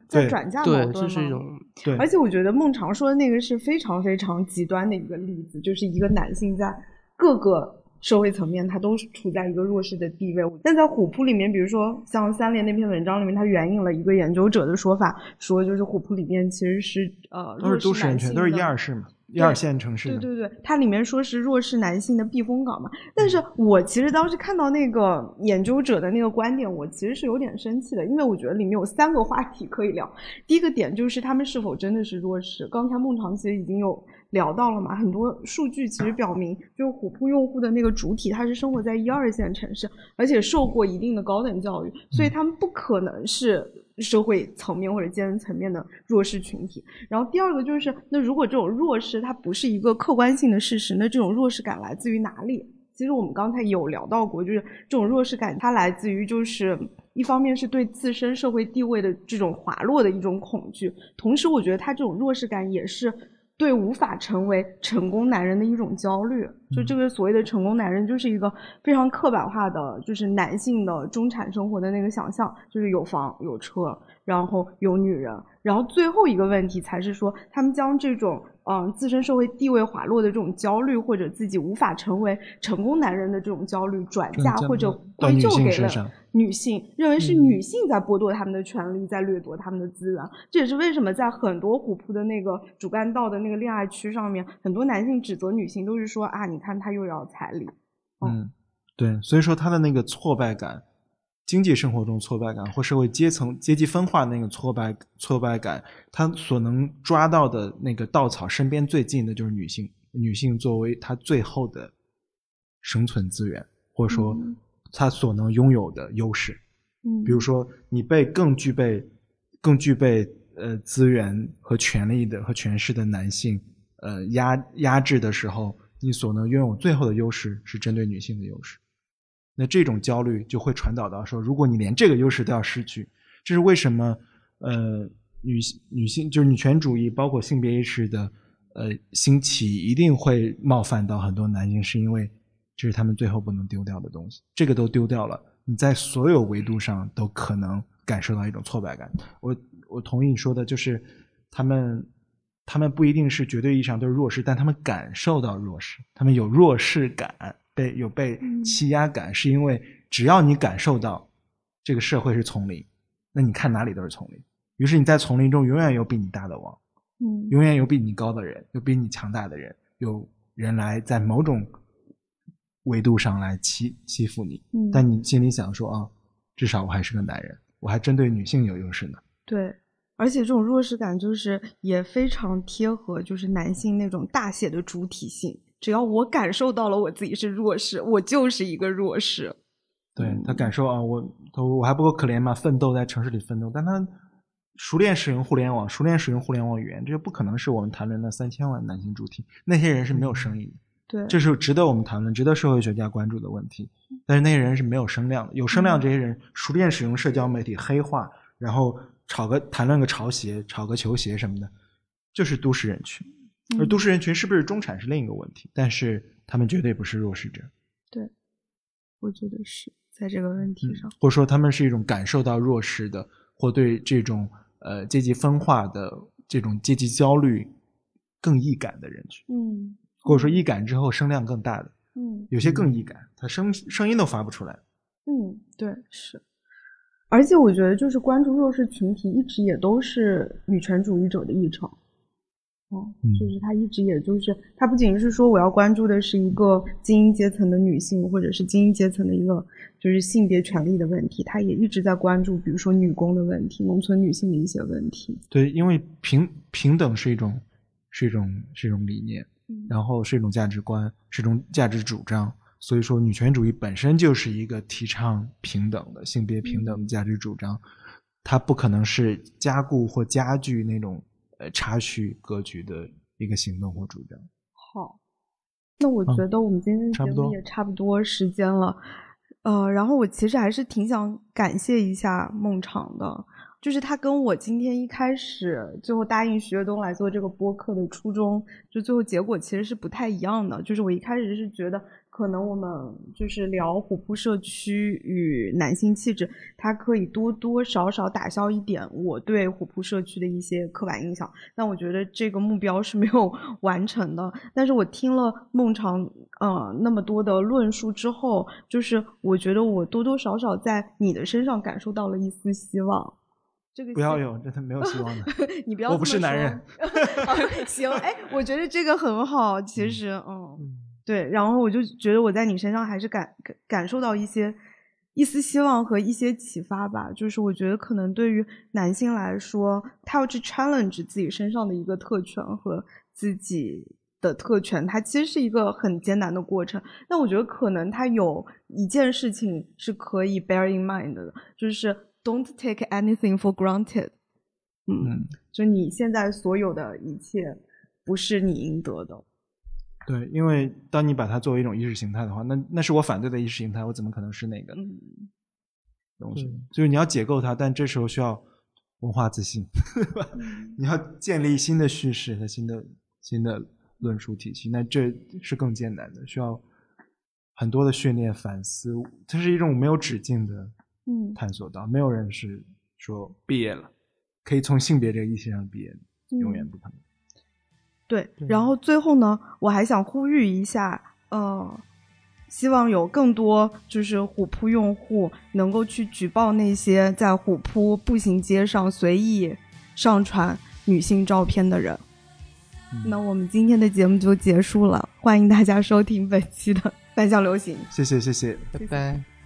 S2: 在转嫁矛盾
S3: 这是一种
S1: 对。
S2: 而且我觉得孟尝说的那个是非常非常极端的一个例子，就是一个男性在各个社会层面它都是处在一个弱势的地位。但在虎扑里面，比如说像三联那篇文章里面，它援引了一个研究者的说法，说就是虎扑里面其实是呃
S1: 都是都市人群，都是一二世嘛。一二线城市，
S2: 对对对，它里面说是弱势男性的避风港嘛。但是我其实当时看到那个研究者的那个观点，我其实是有点生气的，因为我觉得里面有三个话题可以聊。第一个点就是他们是否真的是弱势。刚才孟尝其实已经有聊到了嘛，很多数据其实表明，就是虎扑用户的那个主体，他是生活在一二线城市，而且受过一定的高等教育，所以他们不可能是。社会层面或者阶层层面的弱势群体，然后第二个就是，那如果这种弱势它不是一个客观性的事实，那这种弱势感来自于哪里？其实我们刚才有聊到过，就是这种弱势感它来自于，就是一方面是对自身社会地位的这种滑落的一种恐惧，同时我觉得它这种弱势感也是。对无法成为成功男人的一种焦虑，就这个所谓的成功男人，就是一个非常刻板化的，就是男性的中产生活的那个想象，就是有房有车，然后有女人，然后最后一个问题才是说，他们将这种。嗯，自身社会地位滑落的这种焦虑，或者自己无法成为成功男人的这种焦虑，转嫁或者归咎给了女性，认为是女性在剥夺他们的权利，在掠夺他们的资源。这也是为什么在很多虎扑的那个主干道的那个恋爱区上面，很多男性指责女性，都是说啊，你看他又要彩礼。
S1: 嗯，对，所以说他的那个挫败感。经济生活中挫败感或社会阶层阶级分化那个挫败挫败感，他所能抓到的那个稻草身边最近的就是女性，女性作为他最后的生存资源，或者说他所能拥有的优势。
S2: 嗯，
S1: 比如说你被更具备更具备呃资源和权力的和权势的男性呃压压制的时候，你所能拥有最后的优势是针对女性的优势。那这种焦虑就会传导到说，如果你连这个优势都要失去，这是为什么？呃，女性女性就是女权主义，包括性别意识的呃兴起，一定会冒犯到很多男性，是因为这是他们最后不能丢掉的东西。这个都丢掉了，你在所有维度上都可能感受到一种挫败感。我我同意你说的，就是他们他们不一定是绝对意义上都是弱势，但他们感受到弱势，他们有弱势感。被有被欺压感，是因为只要你感受到这个社会是丛林，那你看哪里都是丛林。于是你在丛林中永远有比你大的王，
S2: 嗯，
S1: 永远有比你高的人，有比你强大的人，有人来在某种维度上来欺欺负你。
S2: 嗯，
S1: 但你心里想说啊，至少我还是个男人，我还针对女性有优势呢。
S2: 对，而且这种弱势感就是也非常贴合，就是男性那种大写的主体性。只要我感受到了我自己是弱势，我就是一个弱势。
S1: 对他感受啊，我我还不够可怜吗？奋斗在城市里奋斗，但他熟练使用互联网，熟练使用互联网语言，这就不可能是我们谈论的三千万男性主体。那些人是没有声音的，
S2: 对，
S1: 这是值得我们谈论、值得社会学家关注的问题。但是那些人是没有声量的，有声量这些人熟练使用社交媒体黑化，然后炒个谈论个潮鞋、炒个球鞋什么的，就是都市人群。而都市人群是不是中产是另一个问题，但是他们绝对不是弱势者。
S2: 对，我觉得是。在这个问题上，
S1: 或者说他们是一种感受到弱势的，或对这种呃阶级分化的这种阶级焦虑更易感的人群，
S2: 嗯，
S1: 或者说易感之后声量更大的，
S2: 嗯，
S1: 有些更易感，他声声音都发不出来，
S2: 嗯，对，是，而且我觉得就是关注弱势群体，一直也都是女权主义者的议程。哦，就是他一直也就是他不仅是说我要关注的是一个精英阶层的女性，或者是精英阶层的一个就是性别权利的问题，他也一直在关注，比如说女工的问题、农村女性的一些问题。
S1: 对，因为平平等是一种是一种是一种理念，然后是一种价值观，是一种价值主张，所以说女权主义本身就是一个提倡平等的性别平等的价值主张，它不可能是加固或加剧那种。呃，插叙格局的一个行动或主张。
S2: 好，那我觉得我们今天节目也差不多时间了。呃，然后我其实还是挺想感谢一下孟昶的，就是他跟我今天一开始最后答应徐跃东来做这个播客的初衷，就最后结果其实是不太一样的。就是我一开始是觉得。可能我们就是聊虎扑社区与男性气质，它可以多多少少打消一点我对虎扑社区的一些刻板印象。但我觉得这个目标是没有 完成的。但是我听了孟昶呃那么多的论述之后，就是我觉得我多多少少在你的身上感受到了一丝希望。这个
S1: 不要有，真的没有希望的。
S2: 你不要，
S1: 我不是男人。
S2: 行，哎，我觉得这个很好。其实，嗯。对，然后我就觉得我在你身上还是感感感受到一些一丝希望和一些启发吧。就是我觉得可能对于男性来说，他要去 challenge 自己身上的一个特权和自己的特权，它其实是一个很艰难的过程。但我觉得可能他有一件事情是可以 bear in mind 的，就是 don't take anything for granted。嗯，就你现在所有的一切不是你应得的。
S1: 对，因为当你把它作为一种意识形态的话，那那是我反对的意识形态，我怎么可能是那个东西？就是你要解构它，但这时候需要文化自信，你要建立新的叙事和新的新的论述体系，那这是更艰难的，需要很多的训练、反思，它是一种没有止境的探索到，没有人是说毕业了。可以从性别这个意识上毕业，永远不可能。
S2: 对，然后最后呢，我还想呼吁一下，呃，希望有更多就是虎扑用户能够去举报那些在虎扑步行街上随意上传女性照片的人。那我们今天的节目就结束了，欢迎大家收听本期的 《反向流行》，
S1: 谢谢谢谢，
S3: 拜拜。